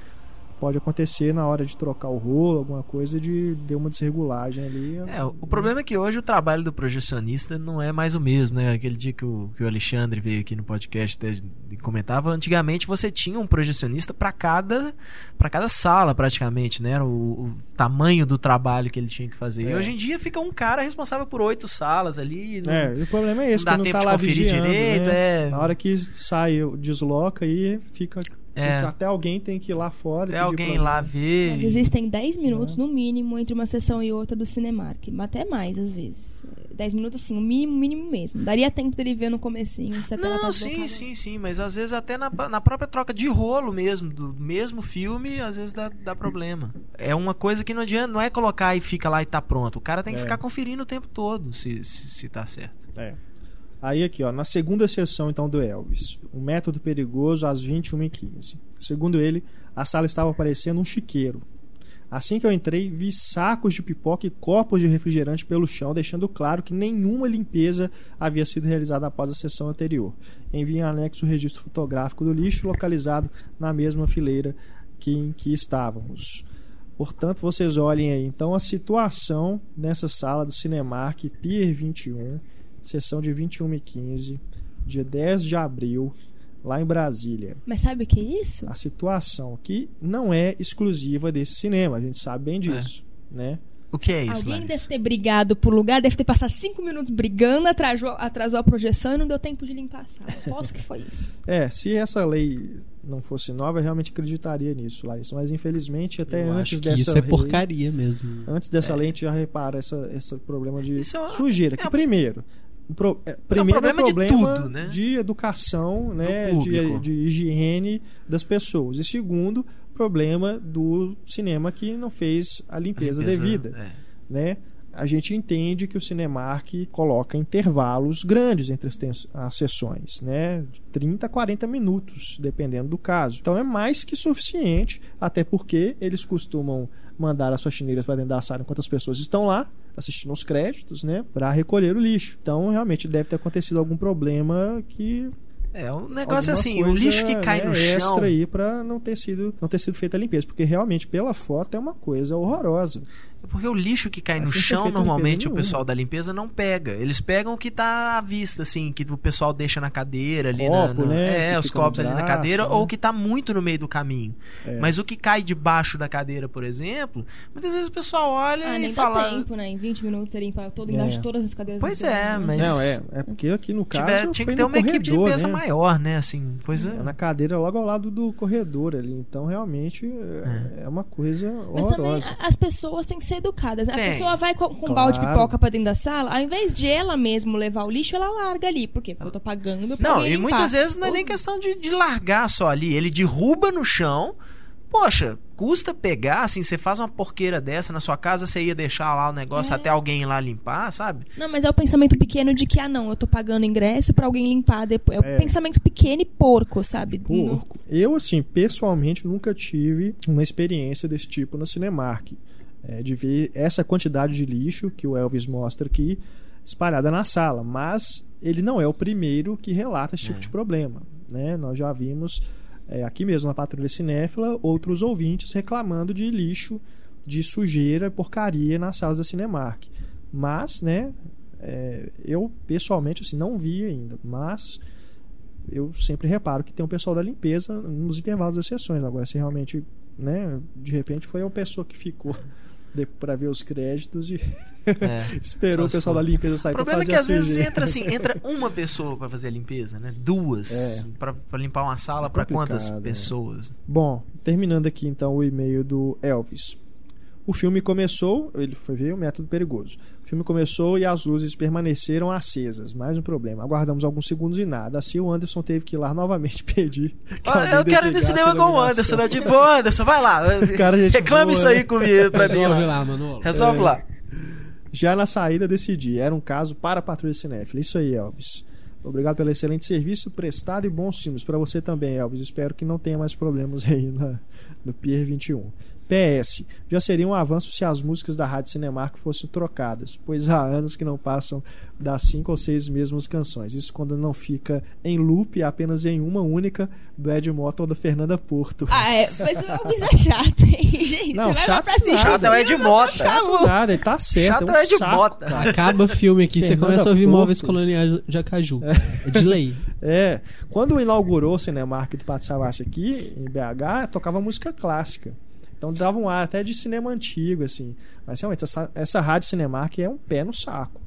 Pode acontecer na hora de trocar o rolo, alguma coisa de deu uma desregulagem ali. É, o problema é que hoje o trabalho do projecionista não é mais o mesmo, né? Aquele dia que o, que o Alexandre veio aqui no podcast e comentava, antigamente você tinha um projecionista para cada para cada sala praticamente, né? Era o, o tamanho do trabalho que ele tinha que fazer. E É. hoje em dia fica um cara responsável por oito salas ali. não- É, e o problema é esse, não dá que não tempo tá de lá conferir vigiando, direito, né? é. Na hora que sai, desloca e fica... É. Até alguém tem que ir lá fora e Até pedir alguém pra- lá ver. Mas existem 10 minutos no mínimo entre uma sessão e outra do Cinemark. Até mais, às vezes. 10 minutos, assim, o mínimo, mínimo mesmo. Daria tempo dele ver no comecinho, se a tela tá Não, sim, deslocada. sim, sim, mas às vezes até na, na própria troca de rolo mesmo, do mesmo filme, às vezes dá, dá problema. É uma coisa que não adianta, não é colocar e fica lá e tá pronto. O cara tem que É. ficar conferindo o tempo todo se, se, se tá certo. É. Aí aqui, ó, na segunda sessão então do Elvis, o método perigoso às 21h15. Segundo ele, a sala estava parecendo um chiqueiro. Assim que eu entrei, vi sacos de pipoca e copos de refrigerante pelo chão, deixando claro que nenhuma limpeza havia sido realizada após a sessão anterior. Envie em anexo o registro fotográfico do lixo localizado na mesma fileira que, em que estávamos. Portanto, vocês olhem aí então a situação nessa sala do Cinemark Pier 21, sessão de 21 e 15, dia 10 de abril, lá em Brasília. Mas sabe o que é isso? A situação que não é exclusiva desse cinema, a gente sabe bem disso, né? O que é isso, Alguém Larissa? deve ter brigado por lugar, deve ter passado 5 minutos brigando, atrasou, atrasou a projeção e não deu tempo de limpar a sala. Aposto que foi isso. É, se essa lei não fosse nova, eu realmente acreditaria nisso, Larissa, mas infelizmente até Eu antes acho que dessa isso é lei- porcaria mesmo. Antes dessa lei, a gente já repara essa, esse problema de é uma- sujeira. Que é- primeiro, o pro- é, primeiro problema é de problema tudo, né? de educação, né, de, de higiene das pessoas. E segundo, problema do cinema que não fez a limpeza, devida, é. né? A gente entende que o Cinemark coloca intervalos grandes entre as, as sessões, né? De 30 a 40 minutos, dependendo do caso. Então é mais que suficiente, até porque eles costumam mandar as faxineiras para dentro da sala enquanto as pessoas estão lá assistindo os créditos, né, para recolher o lixo. Então realmente deve ter acontecido algum problema que É, o negócio é assim, o lixo que cai né, no chão. extra aí para não ter sido não ter sido feita a limpeza, porque realmente pela foto é uma coisa horrorosa. Porque o lixo que cai Mas no chão, normalmente o pessoal da limpeza não pega. Eles pegam o que tá à vista, assim, que o pessoal deixa na cadeira ali. Copo, na, na- né, É, que os copos ali na braço, cadeira, né? ou que tá muito no meio do caminho. É. Mas o que cai debaixo da cadeira, por exemplo, muitas vezes o pessoal olha Ah, e nem fala. dá tempo, né? Em 20 minutos você limpa todo É. embaixo de todas as cadeiras. Pois é, mas- Não, é, é porque aqui no caso Tiver, tinha que ter uma equipe de corredor, limpeza né? maior, né? Assim, coisa. É na cadeira logo ao lado do corredor ali. Então, realmente, é, é uma coisa Mas também horrorosa. as pessoas têm que ser educadas. né? A pessoa vai com, com um Claro. balde de pipoca pra dentro da sala, ao invés de ela mesmo levar o lixo, ela larga ali. Por quê? Porque eu tô pagando pra Não, e limpar. muitas vezes não é nem questão de, de largar só ali. Ele derruba no chão. Poxa, custa pegar, assim, você faz uma porqueira dessa na sua casa, você ia deixar lá o negócio É. até alguém ir lá limpar, sabe? Não, mas é o pensamento pequeno de que, ah, não, eu tô pagando ingresso pra alguém limpar depois. É o É. pensamento pequeno e porco, sabe? No- Porco. Eu, assim, pessoalmente, nunca tive uma experiência desse tipo na Cinemark. É, de ver essa quantidade de lixo que o Elvis mostra aqui espalhada na sala. Mas ele não é o primeiro que relata esse tipo É. de problema. Né? Nós já vimos é, aqui mesmo na Patrulha Cinéfila outros ouvintes reclamando de lixo de sujeira porcaria nas salas da Cinemark. Mas, né, é, eu pessoalmente assim, não vi ainda, mas eu sempre reparo que tem um pessoal da limpeza nos intervalos das sessões. Agora, se realmente, né, de repente foi a pessoa que ficou para ver os créditos e É, esperou o pessoal da limpeza sair O para problema é fazer que às vezes entra assim, entra uma pessoa pra fazer a limpeza, né? Duas É. Pra pra limpar uma sala É pra quantas né? pessoas? Bom, terminando aqui então o e-mail do Elvis. O filme começou, ele foi ver o método perigoso. O filme começou e as luzes permaneceram acesas. Mais um problema. Aguardamos alguns segundos e nada. Assim o Anderson teve que ir lá novamente pedir. que Ah, eu quero ir no cinema com o. Anderson, né? Tipo, "Ô, Anderson, vai lá. Cara, gente Reclame boa, isso aí né? comigo pra mim. Resolve lá. lá, Manolo. Resolve É. lá. Já na saída decidi, era um caso para a Patrulha Cinéfila. Isso aí, Elvis. Obrigado pelo excelente serviço prestado e bons filmes. Para você também, Elvis. Espero que não tenha mais problemas aí na, no Pier 21. PS. Já seria um avanço se as músicas da Rádio Cinemark fossem trocadas, pois há anos que não passam das cinco ou seis mesmas canções. Isso quando não fica em loop apenas em uma única do Ed Mota ou da Fernanda Porto. Ah, é. Mas o é chato, hein, gente? Não, Você vai lá chato pra assistir. nada. o Chato é o Ed Mota. tá louco. Nada, ele tá certo. Chato é um é saco, bota. cara. Acaba filme aqui, você Fernanda começa a ouvir Porto. móveis coloniais de Acaju. É de lei. É, quando inaugurou o Cinemark do Pátio Savassi aqui, em BH, tocava música clássica. Então dava um ar até de cinema antigo, assim. Mas realmente, essa, essa rádio Cinemark é um pé no saco.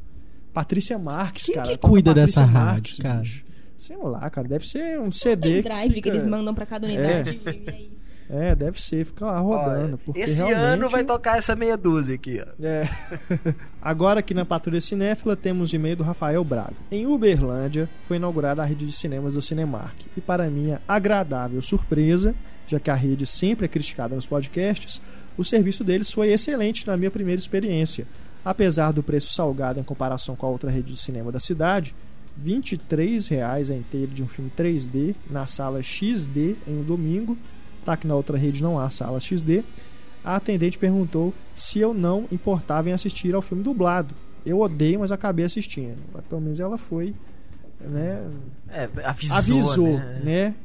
Patrícia Marques, Quem cara. que toca cuida Patrícia dessa Marques, rádio, cara? Sei lá, cara. Deve ser um CD. Que drive que, fica- eles mandam pra cada unidade e é isso. É, deve ser. Fica lá rodando. Olha, porque Esse realmente... ano vai tocar essa meia dúzia aqui, ó. É. Agora aqui na Patrulha Cinéfila temos o e-mail do Rafael Braga. Em Uberlândia foi inaugurada a rede de cinemas do Cinemark. E para minha agradável surpresa, já que a rede sempre é criticada nos podcasts, o serviço deles foi excelente na minha primeira experiência. Apesar do preço salgado em comparação com a outra rede de cinema da cidade, R$ 23,00 a inteira de um filme 3D na sala XD em um domingo, tá que na outra rede não há sala XD, a atendente perguntou se eu não importava em assistir ao filme dublado. Eu odeio, mas acabei assistindo. Pelo menos ela foi, né? É, avisou, Avisou, né? né?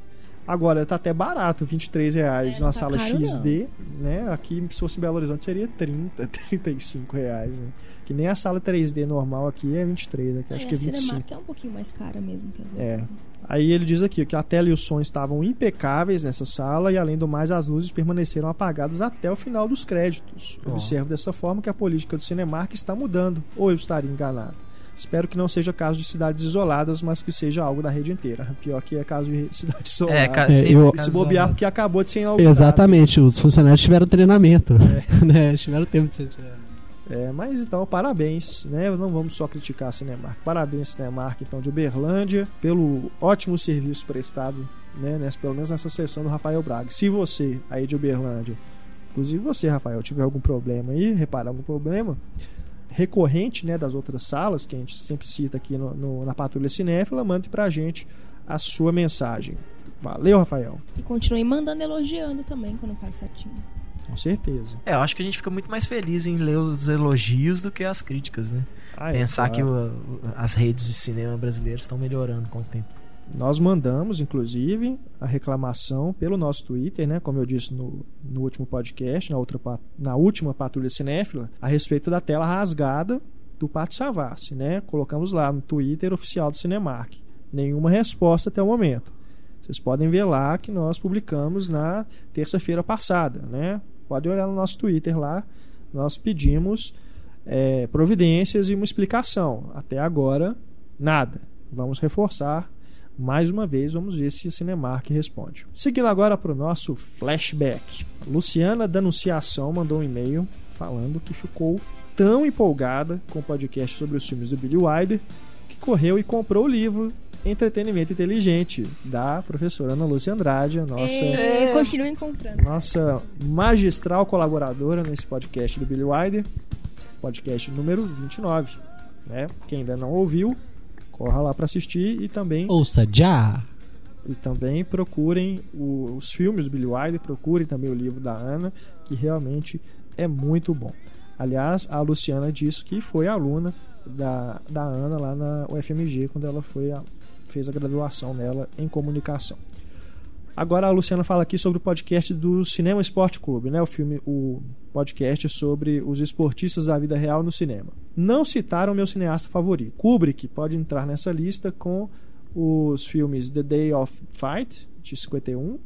Agora tá até barato, 23 reais É, na não tá sala caro, XD, né? Aqui se fosse em Belo Horizonte seria 30, 35 reais, né? Que nem a sala 3D normal aqui é 23, aqui acho É, que é a 25. Cinemark é um pouquinho mais cara mesmo que as É. Aí ele diz aqui que a tela e o som estavam impecáveis nessa sala e além do mais as luzes permaneceram apagadas até o final dos créditos. Ó. Observo dessa forma que a política do Cinemark está mudando, ou eu estaria enganado. Espero que não seja caso de cidades isoladas, mas que seja algo da rede inteira. Pior que é caso de cidade isolada. É, ca- É, eu- caso Se bobear isolado. porque acabou de ser inaugurado. Exatamente, os funcionários tiveram treinamento. né? Tiveram tempo de ser treinados. É, mas então, parabéns, né? Não vamos só criticar a Cinemark. Parabéns, Cinemark, então, de Uberlândia, pelo ótimo serviço prestado, né? Nessa, pelo menos nessa sessão do Rafael Braga. Se você, aí de Uberlândia, inclusive você, Rafael, tiver algum problema aí, reparar algum problema recorrente, né, das outras salas, que a gente sempre cita aqui no, no- na Patrulha Cinéfila, mande pra gente a sua mensagem. Valeu, Rafael. E continue mandando elogiando também quando faz certinho. Com certeza. É, eu acho que a gente fica muito mais feliz em ler os elogios do que as críticas, né? Ah, é, Pensar claro. que o- o- as redes de cinema brasileiras estão melhorando com o tempo. Nós mandamos, inclusive, a reclamação pelo nosso Twitter, né? Como eu disse no, no último podcast, na, outra, na última Patrulha Cinéfila, a respeito da tela rasgada do Pátio Savassi, né? Colocamos lá no Twitter oficial do Cinemark. Nenhuma resposta até o momento. Vocês podem ver lá que nós publicamos na terça-feira passada, né? Pode olhar no nosso Twitter lá. Nós pedimos é, providências e uma explicação. Até agora, nada. Vamos reforçar mais uma vez, vamos ver se a Cinemark responde. Seguindo agora para o nosso flashback. Luciana da Anunciação mandou um e-mail falando que ficou tão empolgada com o podcast sobre os filmes do Billy Wilder que correu e comprou o livro Entretenimento Inteligente da professora Ana Lúcia Andrade, a nossa E continuem comprando. nossa magistral colaboradora nesse podcast do Billy Wilder, podcast número 29. Né? Quem ainda não ouviu, corra lá para assistir e também, Ouça já! e também procurem o- os filmes do Billy Wilder, procurem também o livro da Ana, que realmente é muito bom. Aliás, a Luciana disse que foi aluna da, da Ana lá na UFMG quando ela foi a- fez a graduação dela em comunicação. Agora a Luciana fala aqui sobre o podcast do Cinema Esporte Clube, né? O filme, o podcast sobre os esportistas da vida real no cinema. Não citaram meu cineasta favorito. Kubrick pode entrar nessa lista com os filmes The Day of Fight, de 51,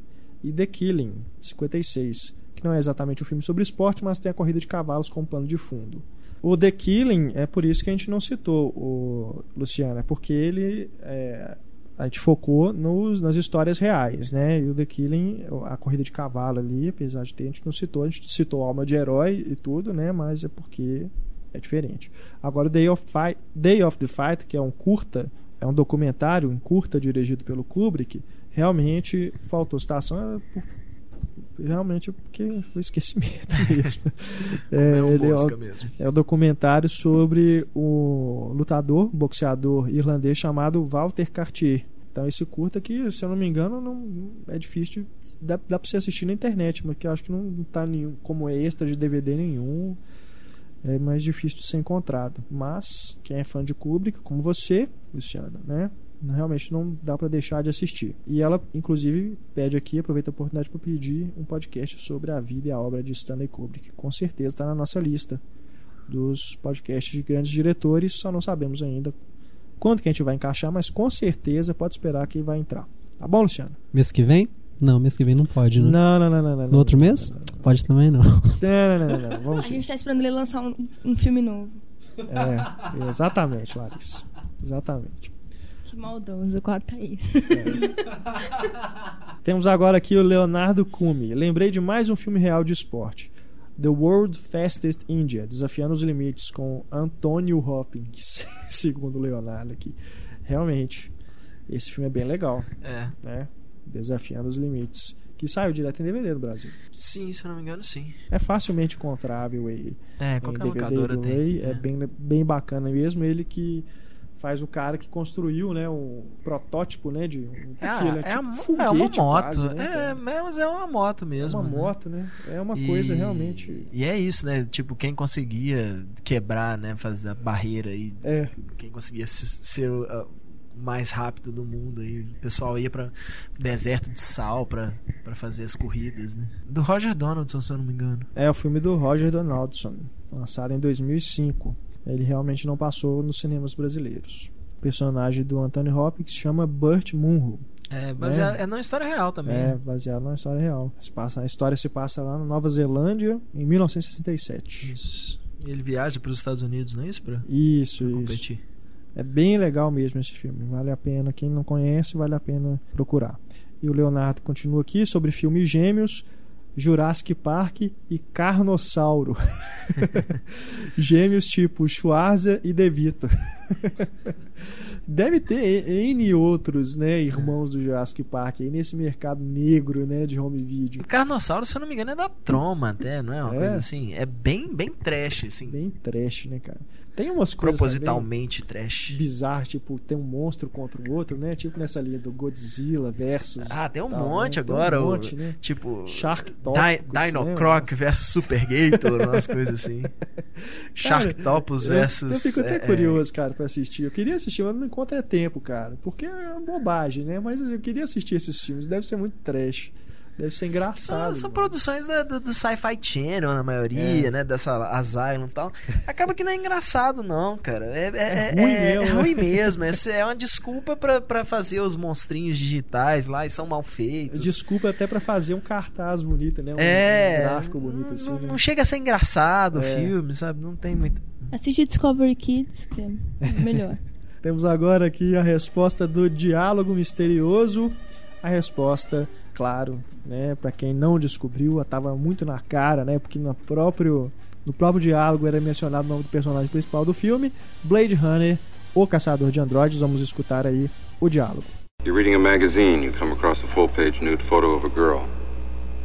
e The Killing, de 56, que não é exatamente um filme sobre esporte, mas tem a corrida de cavalos como plano de fundo. O The Killing é por isso que a gente não citou o Luciano, é porque ele é, a gente focou nos, nas histórias reais, né? E o The Killing, a corrida de cavalo ali, apesar de ter, a gente não citou, a gente citou Alma de Herói e tudo, né? Mas é porque é diferente. Agora, Day of, Fight, Day of the Fight, que é um curta, é um documentário, um curta dirigido pelo Kubrick, realmente faltou citação, é realmente porque foi esquecimento mesmo. É, é, um ele é, mosca o, mesmo. é o documentário sobre o lutador, boxeador irlandês chamado Walter Cartier. Então esse curta que, se eu não me engano, não é difícil, de, dá, dá pra você assistir na internet, mas que eu acho que não, não tá nenhum, como extra de DVD nenhum. É mais difícil de ser encontrado. Mas quem é fã de Kubrick, como você, Luciana, né? Realmente não dá para deixar de assistir. E ela, inclusive, pede aqui, aproveita a oportunidade para pedir um podcast sobre a vida e a obra de Stanley Kubrick. Com certeza está na nossa lista dos podcasts de grandes diretores, só não sabemos ainda quando que a gente vai encaixar, mas com certeza pode esperar que vai entrar. Tá bom, Luciano? Mês que vem? Não, mês que vem não pode, né? Não, não, não, não. não no outro não, mês? Não, não, Pode também não. não, não, não, não. Vamos A gente tá esperando ele lançar um, um filme novo. É, exatamente, Larissa. Exatamente. Que maldoso, corta isso. Temos agora aqui o Leonardo Cume. Lembrei de mais um filme real de esporte. The World Fastest India, desafiando os limites com Antonio Hopkins, segundo o Leonardo aqui. Realmente, esse filme é bem legal, É. né? Desafiando os limites. Que saiu direto em DVD no Brasil. Sim, se eu não me engano, sim. É facilmente encontrável aí. É, em qualquer DVD locadora tem. É bem, bem bacana mesmo. Ele que faz o cara que construiu, né, um protótipo, né, de um É, aquilo, é, tipo uma- foguete é uma moto. quase, né, é, mas é uma moto É mesmo. uma né? moto, né? É uma E- coisa realmente. E é isso, né? Tipo, quem conseguia quebrar, né? Fazer a barreira e É, quem conseguia se- ser o o mais rápido do mundo. Aí o pessoal ia para deserto de sal pra pra fazer as corridas, né? Do Roger Donaldson, se eu não me engano. é o filme do Roger Donaldson, lançado em 2005. Ele realmente não passou nos cinemas brasileiros. O personagem do Anthony Hopkins chama Burt Munro. É, mas É. é, é numa história real também. É né? baseado numa história real. Se passa- a história se passa lá na Nova Zelândia em 1967. Isso. E ele viaja para os Estados Unidos, não é isso? Pra, Isso, pra isso. competir. É bem legal mesmo esse filme. Vale a pena. Quem não conhece, vale a pena procurar. E o Leonardo continua aqui sobre filmes gêmeos, Jurassic Park e Carnossauro. gêmeos tipo Schwarza e De Vito. Deve ter N outros, né, irmãos do Jurassic Park aí nesse mercado negro, né, de home video. O Carnossauro, se eu não me engano, é da Troma até, não é? Uma É. coisa assim. É bem, bem trash, assim. Bem trash, né, cara? Tem umas coisas também propositalmente trash. bizarras, tipo, tem um monstro contra o outro, né? Tipo nessa linha do Godzilla versus. Ah, tem um tal, monte né? Tem agora. Um o- monte, né? Tipo. Shark Di- Tópicos, Dino né? Croc versus Super Gator, umas coisas assim. Sharktopus Eu- versus. Eu fico até é, curioso, cara, pra assistir. Eu queria assistir, mas não encontro é tempo, cara. Porque é uma bobagem, né? Mas assim, eu queria assistir esses filmes. Deve ser muito trash. Deve ser engraçado. são mano. produções da- do, do Sci-Fi Channel, na maioria, É. né? Dessa Asylum e tal. Acaba que não é engraçado, não, cara. É, é, É é- ruim é- mesmo, é ruim mesmo. Essa é uma desculpa pra, pra fazer os monstrinhos digitais lá e são mal feitos. Desculpa até pra fazer um cartaz bonito, né? Um, é. um gráfico bonito não, assim. não, né? não chega a ser engraçado o É. filme, sabe? Não tem muito. Assiste Discovery Kids, que é melhor. Temos agora aqui a resposta do diálogo misterioso. A resposta, claro, né, para quem não descobriu, estava muito na cara, né, porque no próprio no próprio diálogo era mencionado o nome do personagem principal do filme, Blade Runner, o caçador de androides. Vamos escutar aí o diálogo. You're reading a magazine, you come across a full page nude photo of a girl.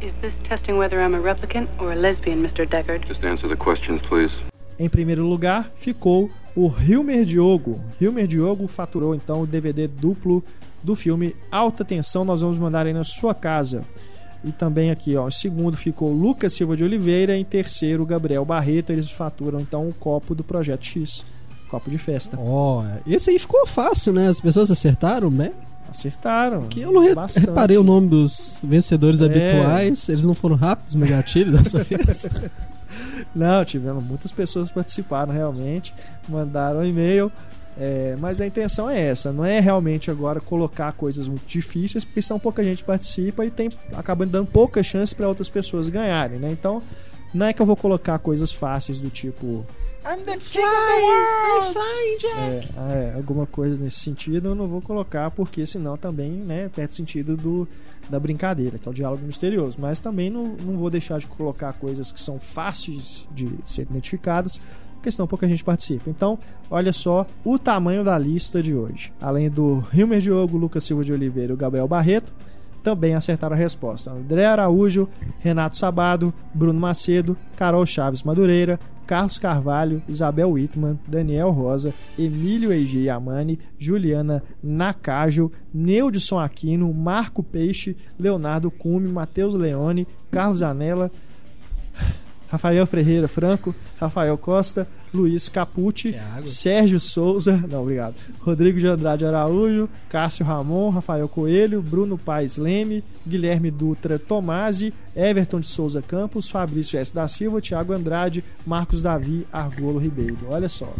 Is this testing whether I'm a replicant or a lesbian, Mr. Deckard? Just answer the questions, please. Em primeiro lugar ficou o Hilmer Diogo. Hilmer Diogo faturou então o DVD duplo do filme Alta Tensão. Nós vamos mandar aí na sua casa. E também aqui, ó, em segundo ficou Lucas Silva de Oliveira. Em terceiro, Gabriel Barreto. Eles faturam então o copo do Projeto X. Copo de festa. Ó, esse aí ficou fácil, né? As pessoas acertaram, né? Acertaram. Que eu não re- Bastante. reparei o nome dos vencedores É. habituais. Eles não foram rápidos no gatilho dessa vez. Não, tivemos muitas pessoas participaram realmente, mandaram e-mail. É, mas a intenção é essa, não é realmente agora colocar coisas muito difíceis, porque senão pouca gente participa e tem acaba dando pouca chance para outras pessoas ganharem, né? Então, não é que eu vou colocar coisas fáceis do tipo I'm the king of the world! é, é, alguma coisa nesse sentido, eu não vou colocar, porque senão também né, perde sentido do, da brincadeira, que é o diálogo misterioso. Mas também não, não vou deixar de colocar coisas que são fáceis de ser identificadas, porque senão pouca gente participa. Então, olha só o tamanho da lista de hoje. Além do Hilmer Diogo, Lucas Silva de Oliveira e o Gabriel Barreto, também acertaram a resposta. André Araújo, Renato Sabado, Bruno Macedo, Carol Chaves Madureira, Carlos Carvalho, Isabel Whitman, Daniel Rosa, Emílio Eiji Yamani, Juliana Nakajo, Neudson Aquino, Marco Peixe, Leonardo Cume, Matheus Leone, Carlos Anela, Rafael Ferreira Franco, Rafael Costa, Luiz Capucci, É? Sérgio Souza, não, obrigado. Rodrigo de Andrade Araújo, Cássio Ramon, Rafael Coelho, Bruno Paes Leme, Guilherme Dutra Tomasi, Everton de Souza Campos, Fabrício S. da Silva, Thiago Andrade, Marcos Davi, Argolo Ribeiro. Olha só.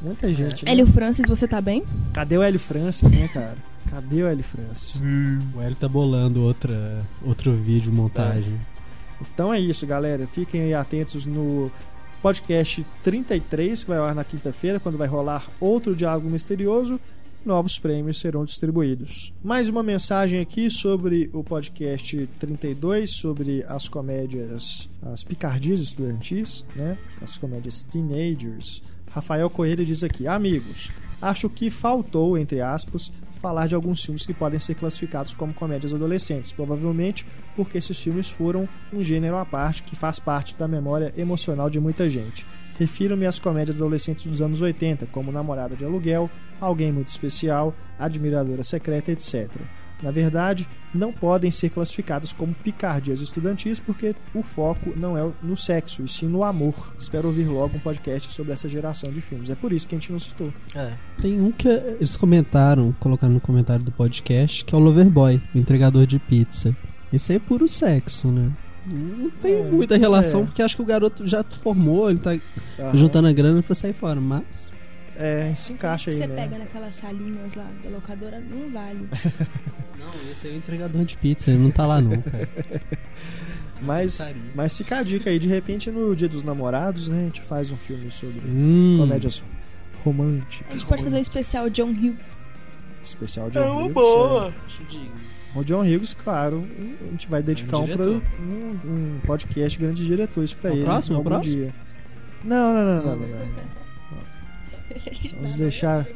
Muita gente, né? Hélio Francis, você tá bem? Cadê o Hélio Francis, né, cara? Cadê o Hélio Francis? O Hélio tá bolando outra, outro vídeo montagem. Então é isso, galera. Fiquem aí atentos no podcast 33, que vai ao ar na quinta-feira, quando vai rolar outro Diálogo Misterioso. Novos prêmios serão distribuídos. Mais uma mensagem aqui sobre o podcast 32, sobre as comédias, as picardias estudantis, né? As comédias teenagers. Rafael Coelho diz aqui: Amigos, acho que faltou, entre aspas, falar de alguns filmes que podem ser classificados como comédias adolescentes, provavelmente porque esses filmes foram um gênero à parte que faz parte da memória emocional de muita gente. Refiro-me às comédias adolescentes dos anos 80, como Namorada de Aluguel, Alguém Muito Especial, Admiradora Secreta, etc. Na verdade, não podem ser classificadas como picardias estudantis porque o foco não é no sexo, e sim no amor. Espero ouvir logo um podcast sobre essa geração de filmes. É por isso que a gente não citou. É. Tem um que eles comentaram, colocaram no comentário do podcast, que é o Loverboy, o entregador de pizza. Esse aí é puro sexo, né? Não tem É, muita relação, é. porque acho que o garoto já formou, ele tá Aham. juntando a grana pra sair fora, mas. É, se encaixa aí, você né? pega naquelas salinhas lá da locadora, não vale. Não, esse aí é o entregador de pizza, ele não tá lá não, cara. Mas, mas fica a dica aí, de repente no Dia dos Namorados, né? A gente faz um filme sobre Hum, comédias românticas. A gente pode fazer um especial John Hughes. especial de É John uma Hughes. boa. é. O John Hughes, claro, a gente vai dedicar um, um, um podcast grandes diretores pra É o ele. próximo? É o próximo? dia. Não, não, não, não, não, não. Vamos deixar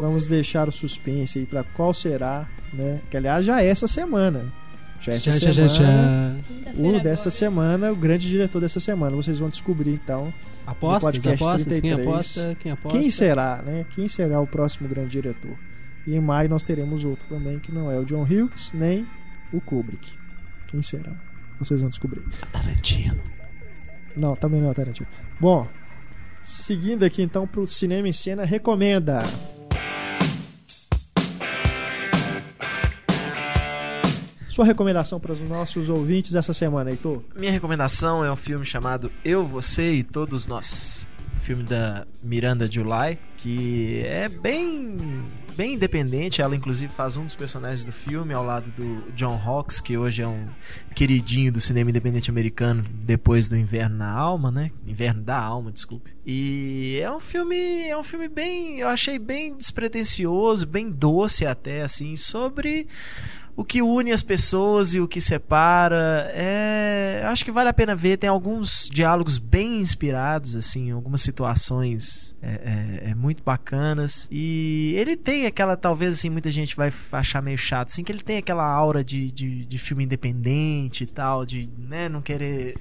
Vamos deixar o suspense aí pra qual será, né? Que aliás já é essa semana. Já é essa tchá, semana. tchá, tchá. O desta semana, o grande diretor dessa semana. Vocês vão descobrir então Apostas, apostas, quem 33. aposta, quem aposta. quem será, né? Quem será o próximo grande diretor. E em maio nós teremos outro também que não é o John Hughes nem o Kubrick. Quem será? Vocês vão descobrir. Tarantino. Não, também não é o Tarantino. Bom, seguindo aqui então pro Cinema em Cena recomenda. Sua recomendação para os nossos ouvintes essa semana, Heitor? Minha recomendação é um filme chamado Eu, Você e Todos Nós. Filme da Miranda July, que é bem bem independente. Ela, inclusive, faz um dos personagens do filme ao lado do John Hawkes, que hoje é um queridinho do cinema independente americano depois do Inverno na Alma, né? Inverno da Alma, desculpe. E é um filme, é um filme bem, eu achei bem despretensioso, bem doce até assim, sobre o que une as pessoas e o que separa. É, acho que vale a pena ver. Tem alguns diálogos bem inspirados, assim, algumas situações é, é, é, muito bacanas. E ele tem aquela, talvez assim, muita gente vai achar meio chato, assim, que ele tem aquela aura de, de, de filme independente e tal, de né, não querer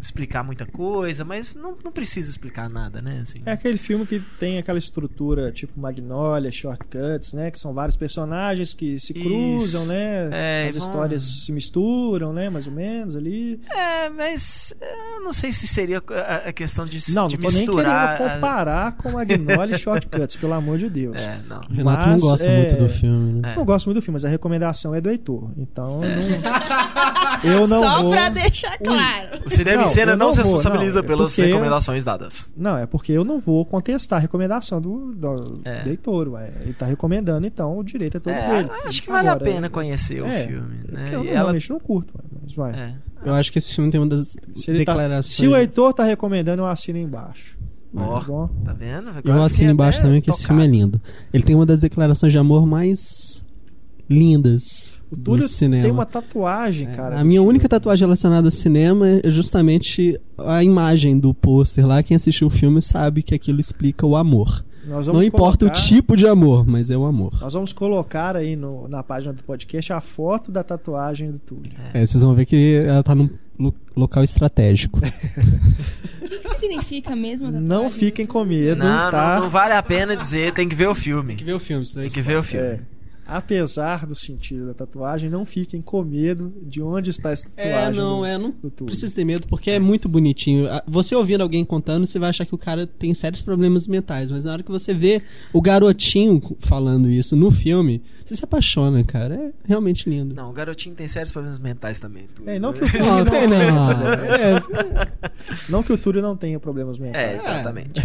explicar muita coisa, mas não, não precisa explicar nada, né? Assim. É aquele filme que tem aquela estrutura tipo Magnolia, Shortcuts, né? Que são vários personagens que se Isso. cruzam, né? É, As vão- histórias se misturam, né? Mais ou menos ali. É, mas é, Eu não sei se seria a, questão de, Não, de não tô nem misturar. querendo comparar com Magnolia e Shortcuts, pelo amor de Deus. É, não. O Renato Mas, não gosta é, muito do filme, né? É. Não gosto muito do filme, mas a recomendação é do Heitor. Então, eu não, eu não Só vou... pra deixar claro. O Cinema Eu não, não se vou, responsabiliza não, é pelas porque- recomendações dadas. Não, é porque eu não vou contestar a recomendação do, do, É. Ele tá recomendando, então o direito é todo É, dele. acho que vale Agora, a pena conhecer o é, filme. Né? Porque eu E não, ela- realmente não curto, mas vai. é. Eu acho que esse filme tem uma das Se, tá- declarações. se o Heitor tá recomendando, eu assino embaixo. Ó. Tá bom? Tá vendo? Eu Agora assino fiquei embaixo também que esse filme é lindo. Ele tem uma das declarações de amor mais lindas O do Túlio cinema. tem uma tatuagem, É, cara. a minha filme. única tatuagem relacionada a cinema é justamente a imagem do pôster lá. Quem assistiu o filme sabe que aquilo explica o amor. Nós Não vamos importa colocar- o tipo de amor, mas é o amor. Nós vamos colocar aí no- na página do podcast a foto da tatuagem do Túlio. É, vocês vão ver que ela tá num lo- local estratégico. O que, que significa mesmo a tatuagem? Não fiquem com medo, Não, tá? não, não vale a pena dizer, tem que ver o filme. ver o filme, senão Tem que ver o filme. É. Apesar do sentido da tatuagem, não fiquem com medo de onde está essa É, tatuagem. não, do- é, não precisa ter medo, porque é muito bonitinho. Ah, Você ouvindo alguém contando, você vai achar que o cara tem sérios problemas mentais, mas na hora que você vê o garotinho falando isso no filme, você se apaixona, cara. É realmente lindo. Não, o garotinho tem sérios problemas mentais também. É, não que o Túlio Não, não, tem não. É, não que o Túlio não tenha problemas É, mentais. exatamente.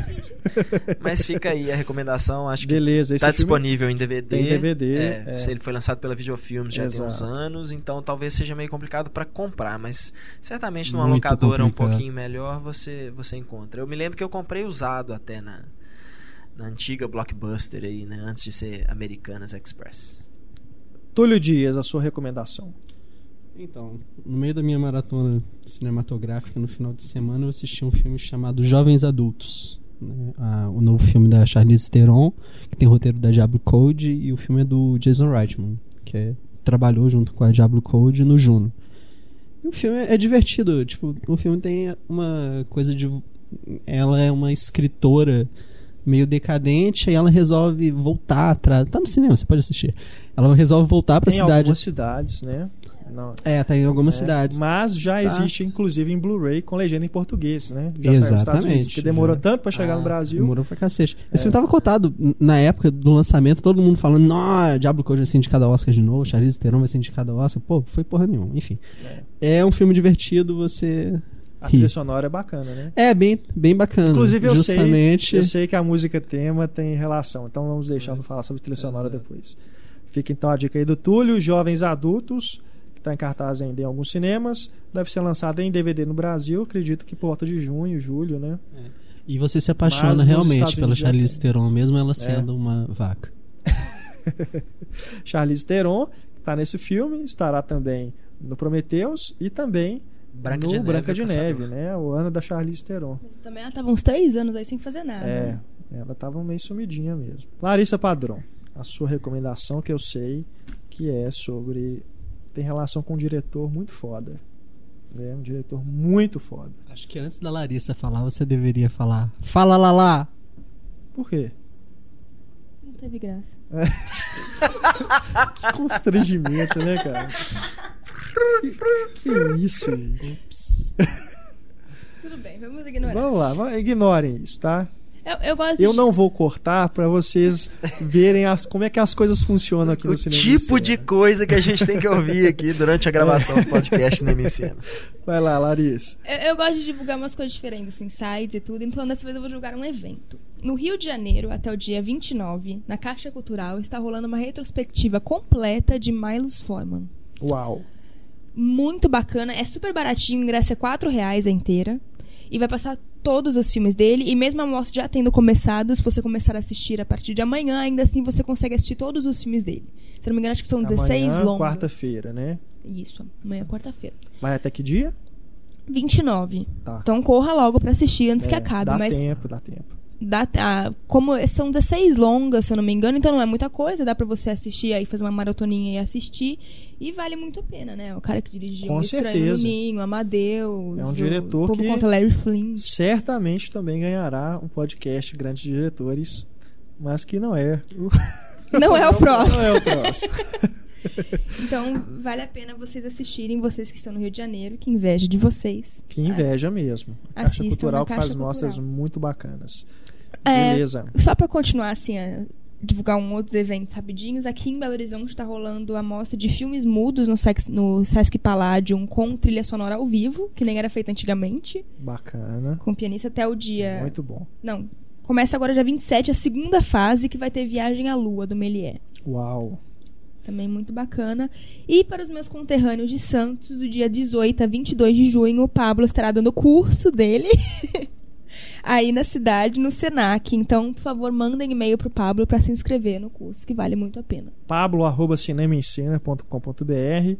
Mas fica aí a recomendação, acho que Beleza, esse tá filme disponível em DVD. tem DVD, É, é. Se ele foi lançado pela Videofilmes já tem uns Exato. anos, então talvez seja meio complicado pra comprar, mas certamente numa Muito locadora um complicado. pouquinho melhor você você encontra. Eu me lembro que eu comprei usado até na na antiga Blockbuster aí, né, antes de ser Americanas Express. Túlio Dias, a sua recomendação. Então, no meio da minha maratona cinematográfica no final de semana, eu assisti um filme chamado Jovens Adultos. Né? Ah, o novo filme da Charlize Theron, que tem roteiro da Diablo Code, e o filme é do Jason Reitman, que é- trabalhou junto com a Diablo Code no Juno. E o filme é divertido, tipo, o filme tem uma coisa de. Ela é uma escritora meio decadente, e ela resolve voltar atrás. Tá no cinema, você pode assistir. Ela resolve voltar pra Tem cidade. algumas cidades, né? Não, É, tá em algumas é, cidades. Mas já Tá. existe, inclusive, em Blu-ray com legenda em português, né? Já Exatamente, Unidos, porque demorou já. tanto pra chegar Ah, no Brasil. Demorou pra cacete. Esse É. filme tava cotado na época do lançamento, todo mundo falando, não, Diablo Code vai ser indicado ao Oscar de novo, Charlize Theron vai ser indicado ao Oscar. Pô, foi porra nenhuma. Enfim. É, um filme divertido, você... A ri. trilha sonora é bacana, né? É, bem, bem bacana. Inclusive, eu Justamente... sei, eu sei que a música tema tem relação, então vamos deixar pra falar sobre trilha sonora Exato. depois. Fica então a dica aí do Túlio, Jovens Adultos, está em cartaz ainda em alguns cinemas. Deve ser lançado em DVD no Brasil, acredito que por volta de junho, julho, né? E você se Mas apaixona nos realmente pela Charlize. É. Theron, mesmo ela sendo uma vaca. Charlize Theron, que está nesse filme, estará também no Prometheus e também Branca no de Neve, Branca de Caçador. Neve, né? O ano da Charlize Theron. Mas também ela tava uns três anos aí sem fazer nada. É, né? ela tava meio sumidinha mesmo. Larissa Padrão, a sua recomendação que eu sei que é sobre. Tem relação com um diretor muito foda. É um diretor muito foda. Acho que antes da Larissa falar, você deveria falar Fala lá lá! Por quê? Não teve graça. Que constrangimento, né, cara? Que, que isso, gente? Tudo bem, vamos ignorar. Vamos lá, ignorem isso, tá? Eu, eu gosto Eu de... não vou cortar pra vocês verem as, como é que as coisas funcionam aqui O no cinema. tipo em de coisa que a gente tem que ouvir aqui durante a gravação do podcast em Cena. Vai lá, Larissa. Eu, eu gosto de divulgar umas coisas diferentes, assim, sites e tudo. Então, dessa vez eu vou divulgar um evento. No Rio de Janeiro, até o dia 29, na Caixa Cultural, está rolando uma retrospectiva completa de Milos Forman. Uau. Muito bacana, é super baratinho, o ingresso é 4 reais a inteira. E vai passar todos os filmes dele. E mesmo a mostra já tendo começado, se você começar a assistir a partir de amanhã, ainda assim você consegue assistir todos os filmes dele. Se eu não me engano, acho que são 16 Amanhã, longos. quarta-feira, né? Isso, amanhã é quarta-feira. Vai até que dia? 29. Tá. Então corra logo pra assistir antes que É, acabe. Dá mas tempo, dá tempo. dá, ah, como são 16 longas, se eu não me engano, então não é muita coisa, dá pra você assistir aí, fazer uma maratoninha e assistir. E vale muito a pena, né? O cara que dirigiu Com o Estranho certeza. Ninho, Amadeus. É um o diretor Povo que- contra Larry Flynn. Certamente também ganhará um podcast Grandes Diretores, mas que não é. o- Não é o próximo. Não é o próximo. Então, vale a pena vocês assistirem, vocês que estão no Rio de Janeiro, que inveja de vocês. Que inveja mesmo. A Caixa Assistam Cultural Caixa faz mostras Cultural. muito bacanas. É, Beleza. Só pra continuar assim, a divulgar um outros eventos rapidinhos, aqui em Belo Horizonte tá rolando a mostra de filmes mudos no, Sex, no Sesc Palladium com trilha sonora ao vivo, que nem era feita antigamente, Bacana. com pianista até o dia. Muito bom. Não. Começa agora dia 27, a segunda fase, que vai ter Viagem à Lua, do Melier. Uau. Também muito bacana. E para os meus conterrâneos de Santos, do dia 18 a 22 de junho, o Pablo estará dando curso dele aí na cidade, no Senac. Então, por favor, mandem e-mail pro Pablo para se inscrever no curso, que vale muito a pena. pablo.cinemaencena.com.br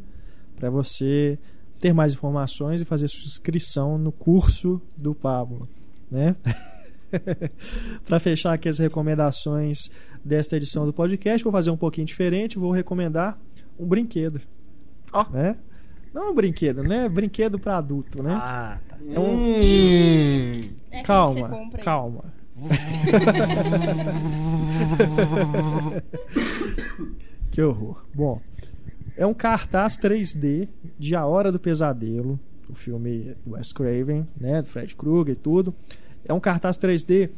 para você ter mais informações e fazer sua inscrição no curso do Pablo, né? para fechar aqui as recomendações desta edição do podcast, vou fazer um pouquinho diferente, vou recomendar um brinquedo, Ó. né? Não um brinquedo, né? Brinquedo para adulto, né? Ah, tá. É um- É calma, calma. que horror. Bom, é um cartaz 3D de A Hora do Pesadelo, o filme do Wes Craven, né, do Fred Krueger e tudo. É um cartaz 3D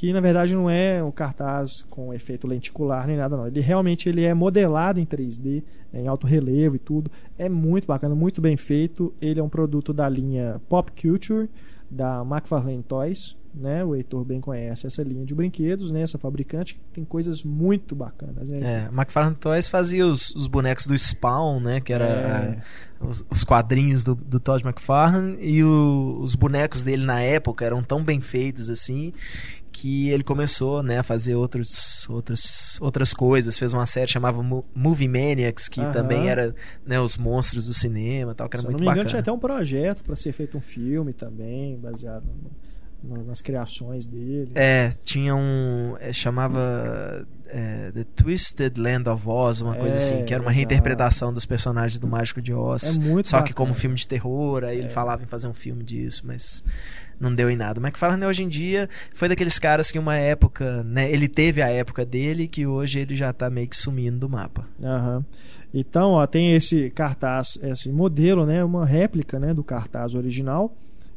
que na verdade não é um cartaz com efeito lenticular nem nada não. Ele realmente ele é modelado em 3D, em alto relevo e tudo. É muito bacana, muito bem feito. Ele é um produto da linha Pop Culture da McFarlane Toys, né? O Heitor bem conhece essa linha de brinquedos, né? Essa fabricante que tem coisas muito bacanas, né? É, McFarlane Toys fazia os, os bonecos do Spawn, né? Que era É. ah, os, os quadrinhos do, do Todd McFarlane. E o- os bonecos dele na época eram tão bem feitos assim que ele começou né, a fazer outros, outras, outras coisas. Fez uma série chamava Mo- Movie Maniacs, que Aham. também era né, os monstros do cinema tal, que era Se eu não muito me engano, bacana. tinha até um projeto para ser feito um filme também, baseado no- nas criações dele. É, tinha um. é, chamava. é, The Twisted Land of Oz, uma coisa É, assim, que era uma exato. reinterpretação dos personagens do Mágico de Oz. É muito Só que bacana. como filme de terror, aí ele É. falava em fazer um filme disso, mas não deu em nada. O McFarlane hoje em dia foi daqueles caras que uma época, né, ele teve a época dele que hoje ele já tá meio que sumindo do mapa. Aham. Então, ó, tem esse cartaz, esse modelo, né, uma réplica, né, do cartaz original,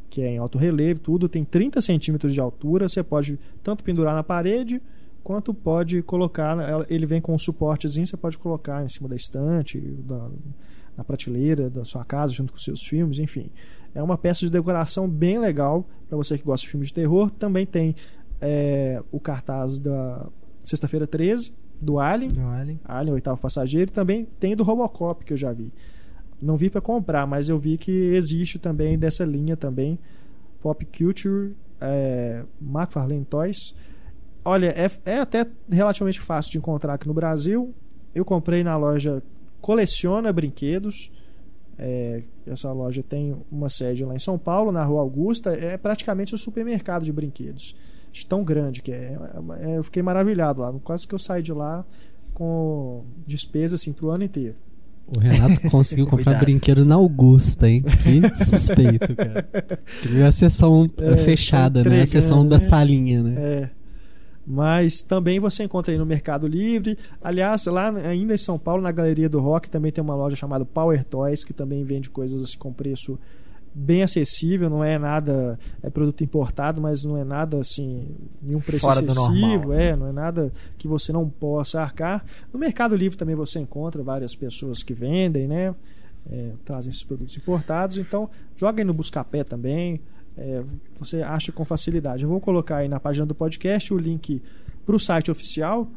que é em alto relevo, tudo tem 30 centímetros de altura. Você pode tanto pendurar na parede quanto pode colocar. ela- Ele vem com um suportezinho, você pode colocar em cima da estante, da- na prateleira da sua casa, junto com seus filmes, enfim. É uma peça de decoração bem legal para você que gosta de filmes de terror. Também tem é, o cartaz da Sexta-feira 13, do Alien. Olha. Alien, oitavo passageiro, e também tem do Robocop que eu já vi. Não vi para comprar, mas eu vi que existe também dessa linha também. Pop Culture, é, McFarlane Toys. Olha, é, é até relativamente fácil de encontrar aqui no Brasil. Eu comprei na loja Coleciona Brinquedos. É, essa loja tem uma sede lá em São Paulo, na Rua Augusta. É praticamente um supermercado de brinquedos. De tão grande que é. É, Eu fiquei maravilhado lá. Quase que eu saí de lá com despesa assim pro ano inteiro. O Renato conseguiu comprar brinquedo na Augusta, hein? Que suspeito, cara. Ele viu a sessão É, fechada, tá né? A sessão da né? salinha, né? É. Mas também você encontra aí no Mercado Livre. Aliás, lá ainda em São Paulo, na Galeria do Rock, também tem uma loja chamada Power Toys, que também vende coisas assim com preço bem acessível, não é nada, é produto importado, mas não é nada assim, nenhum preço Fora excessivo, normal. é, não é nada que você não possa arcar. No Mercado Livre também você encontra várias pessoas que vendem, né? é, trazem esses produtos importados, então joga aí no Buscapé também, é, você acha com facilidade. Eu vou colocar aí na página do podcast o link para o site oficial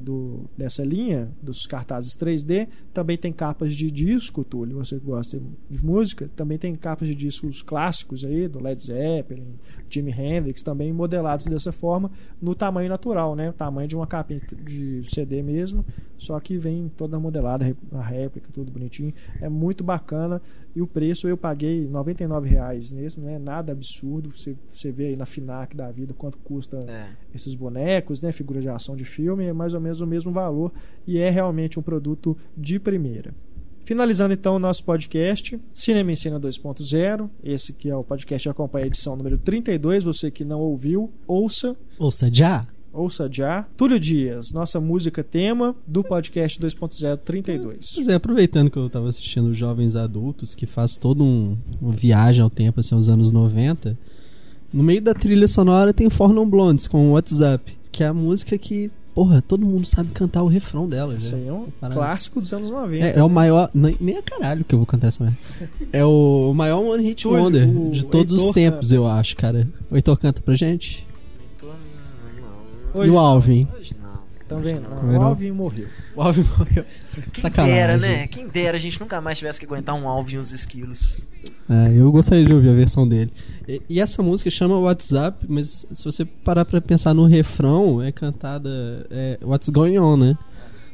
do, dessa linha, dos cartazes 3D. Também tem capas de disco, Túlio, você gosta de música. Também tem capas de discos clássicos aí, do Led Zeppelin, Jimi Hendrix, também modelados dessa forma, no tamanho natural, né? O tamanho de uma capa de CD mesmo, só que vem toda modelada, a réplica, tudo bonitinho. É muito bacana. E o preço eu paguei 99 reais nesse, não é nada absurdo. Você, você vê aí na FINAC da vida quanto custa É. esses bonecos, né, figuras de ação de filme, é mais ou menos o mesmo valor e é realmente um produto de primeira. Finalizando então o nosso podcast, Cinema em Cena 2.0, esse que é o podcast que acompanha a edição número 32, você que não ouviu, ouça, Ouça já. Ouça já. Túlio Dias, nossa música tema do podcast 2.0 32. Pois é, aproveitando que eu tava assistindo Jovens Adultos, que faz todo um, uma viagem ao tempo, assim, aos anos 90, no meio da trilha sonora tem For Non Blondes com WhatsApp, que é a música que, porra, todo mundo sabe cantar o refrão dela. Isso né? aí é um clássico dos anos 90. É, é o maior. Nem, nem a caralho que eu vou cantar essa merda. É o, maior One Hit Wonder o de todos os Heitor tempos, eu acho, cara. O Heitor canta pra gente. Hoje e o Alvin? Hoje não. Tá vendo? Também o não. Alvin morreu. O Alvin morreu. Quem Sacanagem. dera, né? Quem dera a gente nunca mais tivesse que aguentar um alvo e uns esquilos. É, eu gostaria de ouvir a versão dele. E, e essa música chama WhatsApp, mas se você parar pra pensar no refrão, é cantada é, What's Going On, né?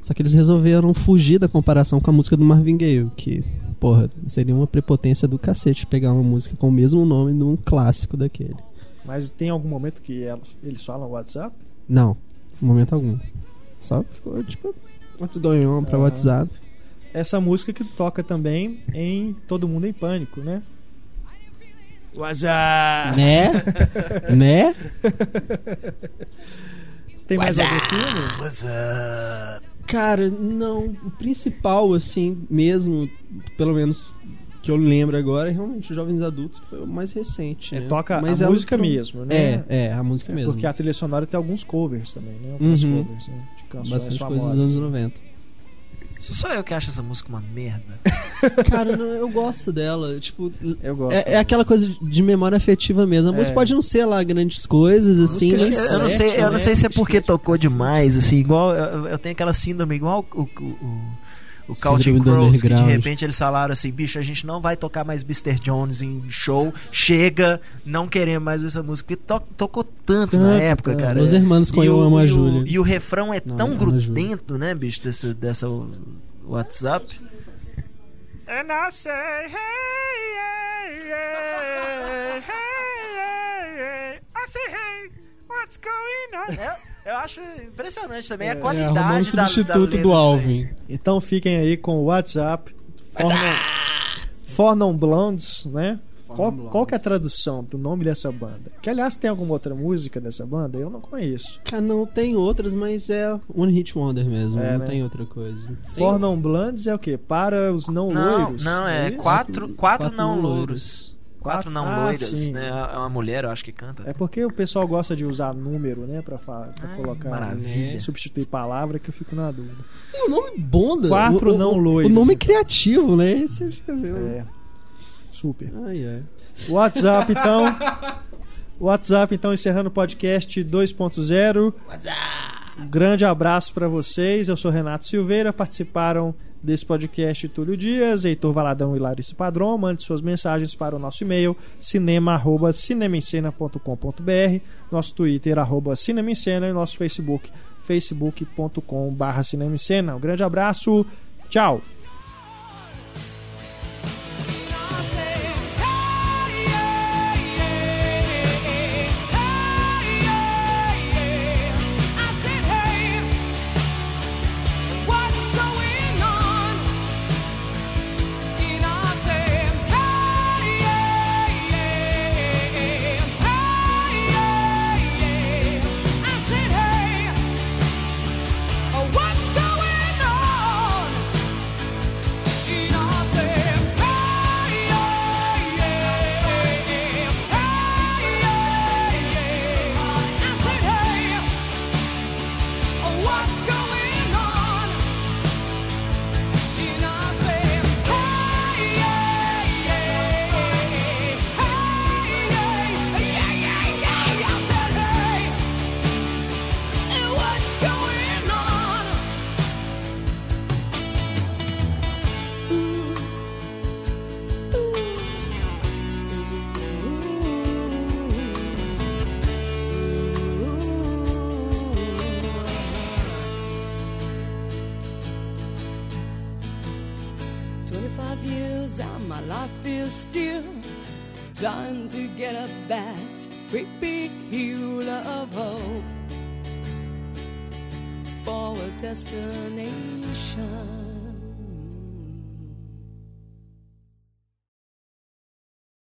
Só que eles resolveram fugir da comparação com a música do Marvin Gaye, que, porra, seria uma prepotência do cacete pegar uma música com o mesmo nome de um clássico daquele. Mas tem algum momento que eles falam WhatsApp? Não, em momento algum. Só ficou tipo, What's Going On pra Ah. WhatsApp. Essa música que toca também em Todo Mundo em Pânico, né? WhatsApp! Né? né? Tem mais algum filme? What's up? Cara, não. O principal, assim, mesmo, pelo menos que eu lembro agora, é realmente Jovens Adultos, que foi o mais recente. É, né? toca Mas a ela música não- mesmo, né? É, é, a música É mesmo. Porque a trilha sonora tem alguns covers também, né? Alguns Uhum. covers né? de canções Bastante famosas. dos anos 90. Sou só eu que acho essa música uma merda. Cara, não, eu gosto dela. Tipo, Eu gosto. é, é aquela coisa de memória afetiva mesmo. A música É. pode não ser lá grandes coisas, assim, música mas. é- Eu não sei, eu não né? sei se é porque tocou demais, assim, igual eu, eu tenho aquela síndrome igual o, o, o, o Counting Crows, que de repente eles falaram assim, bicho, a gente não vai tocar mais Mr. Jones em show, chega, não queremos mais essa música, porque to- tocou tanto, na Tanto, época, tanto. cara. Os irmãos com E Eu o- Amo a Júlia. E o refrão é Não, tão grudento, né, bicho, dessa, dessa WhatsApp. And I say, hey, hey, hey, hey, hey, I say, hey, what's going on? Eu, acho impressionante também a É, qualidade arrumou um da- da substituto letra do disso aí. Alvin. Então fiquem aí com o WhatsApp. For non, For non Blondes, né? Qual, qual que é a tradução do nome dessa banda? Que aliás tem alguma outra música dessa banda? Eu não conheço. Cara, não tem outras, mas é One Hit Wonder mesmo. É, não né? tem outra coisa. For non Blondes é o quê? Para os não, Não, loiros? não, é isso? quatro, quatro, Quatro não não louros. Quatro não Ah, loiras, sim. né? É uma mulher, eu acho que canta. É porque o pessoal gosta de usar número, né? Pra, pra Ah, colocar, maravilha. né, substituir palavra que eu fico na dúvida. Tem um nome bom, da- Quatro o, o- não o- loiros, O nome então. criativo, né? Esse eu já vi. É. Super. Ai, ai. WhatsApp, então. WhatsApp, então, encerrando o podcast 2.0. Um grande abraço para vocês. Eu sou Renato Silveira. Participaram desse podcast Túlio Dias, Heitor Valadão e Larissa Padrão. Mande suas mensagens para o nosso e-mail cinema@cinemaencena.com.br, nosso Twitter arroba Cinema em Cena e nosso Facebook facebook.com/barra Cinema em Cena. Um grande abraço. Tchau.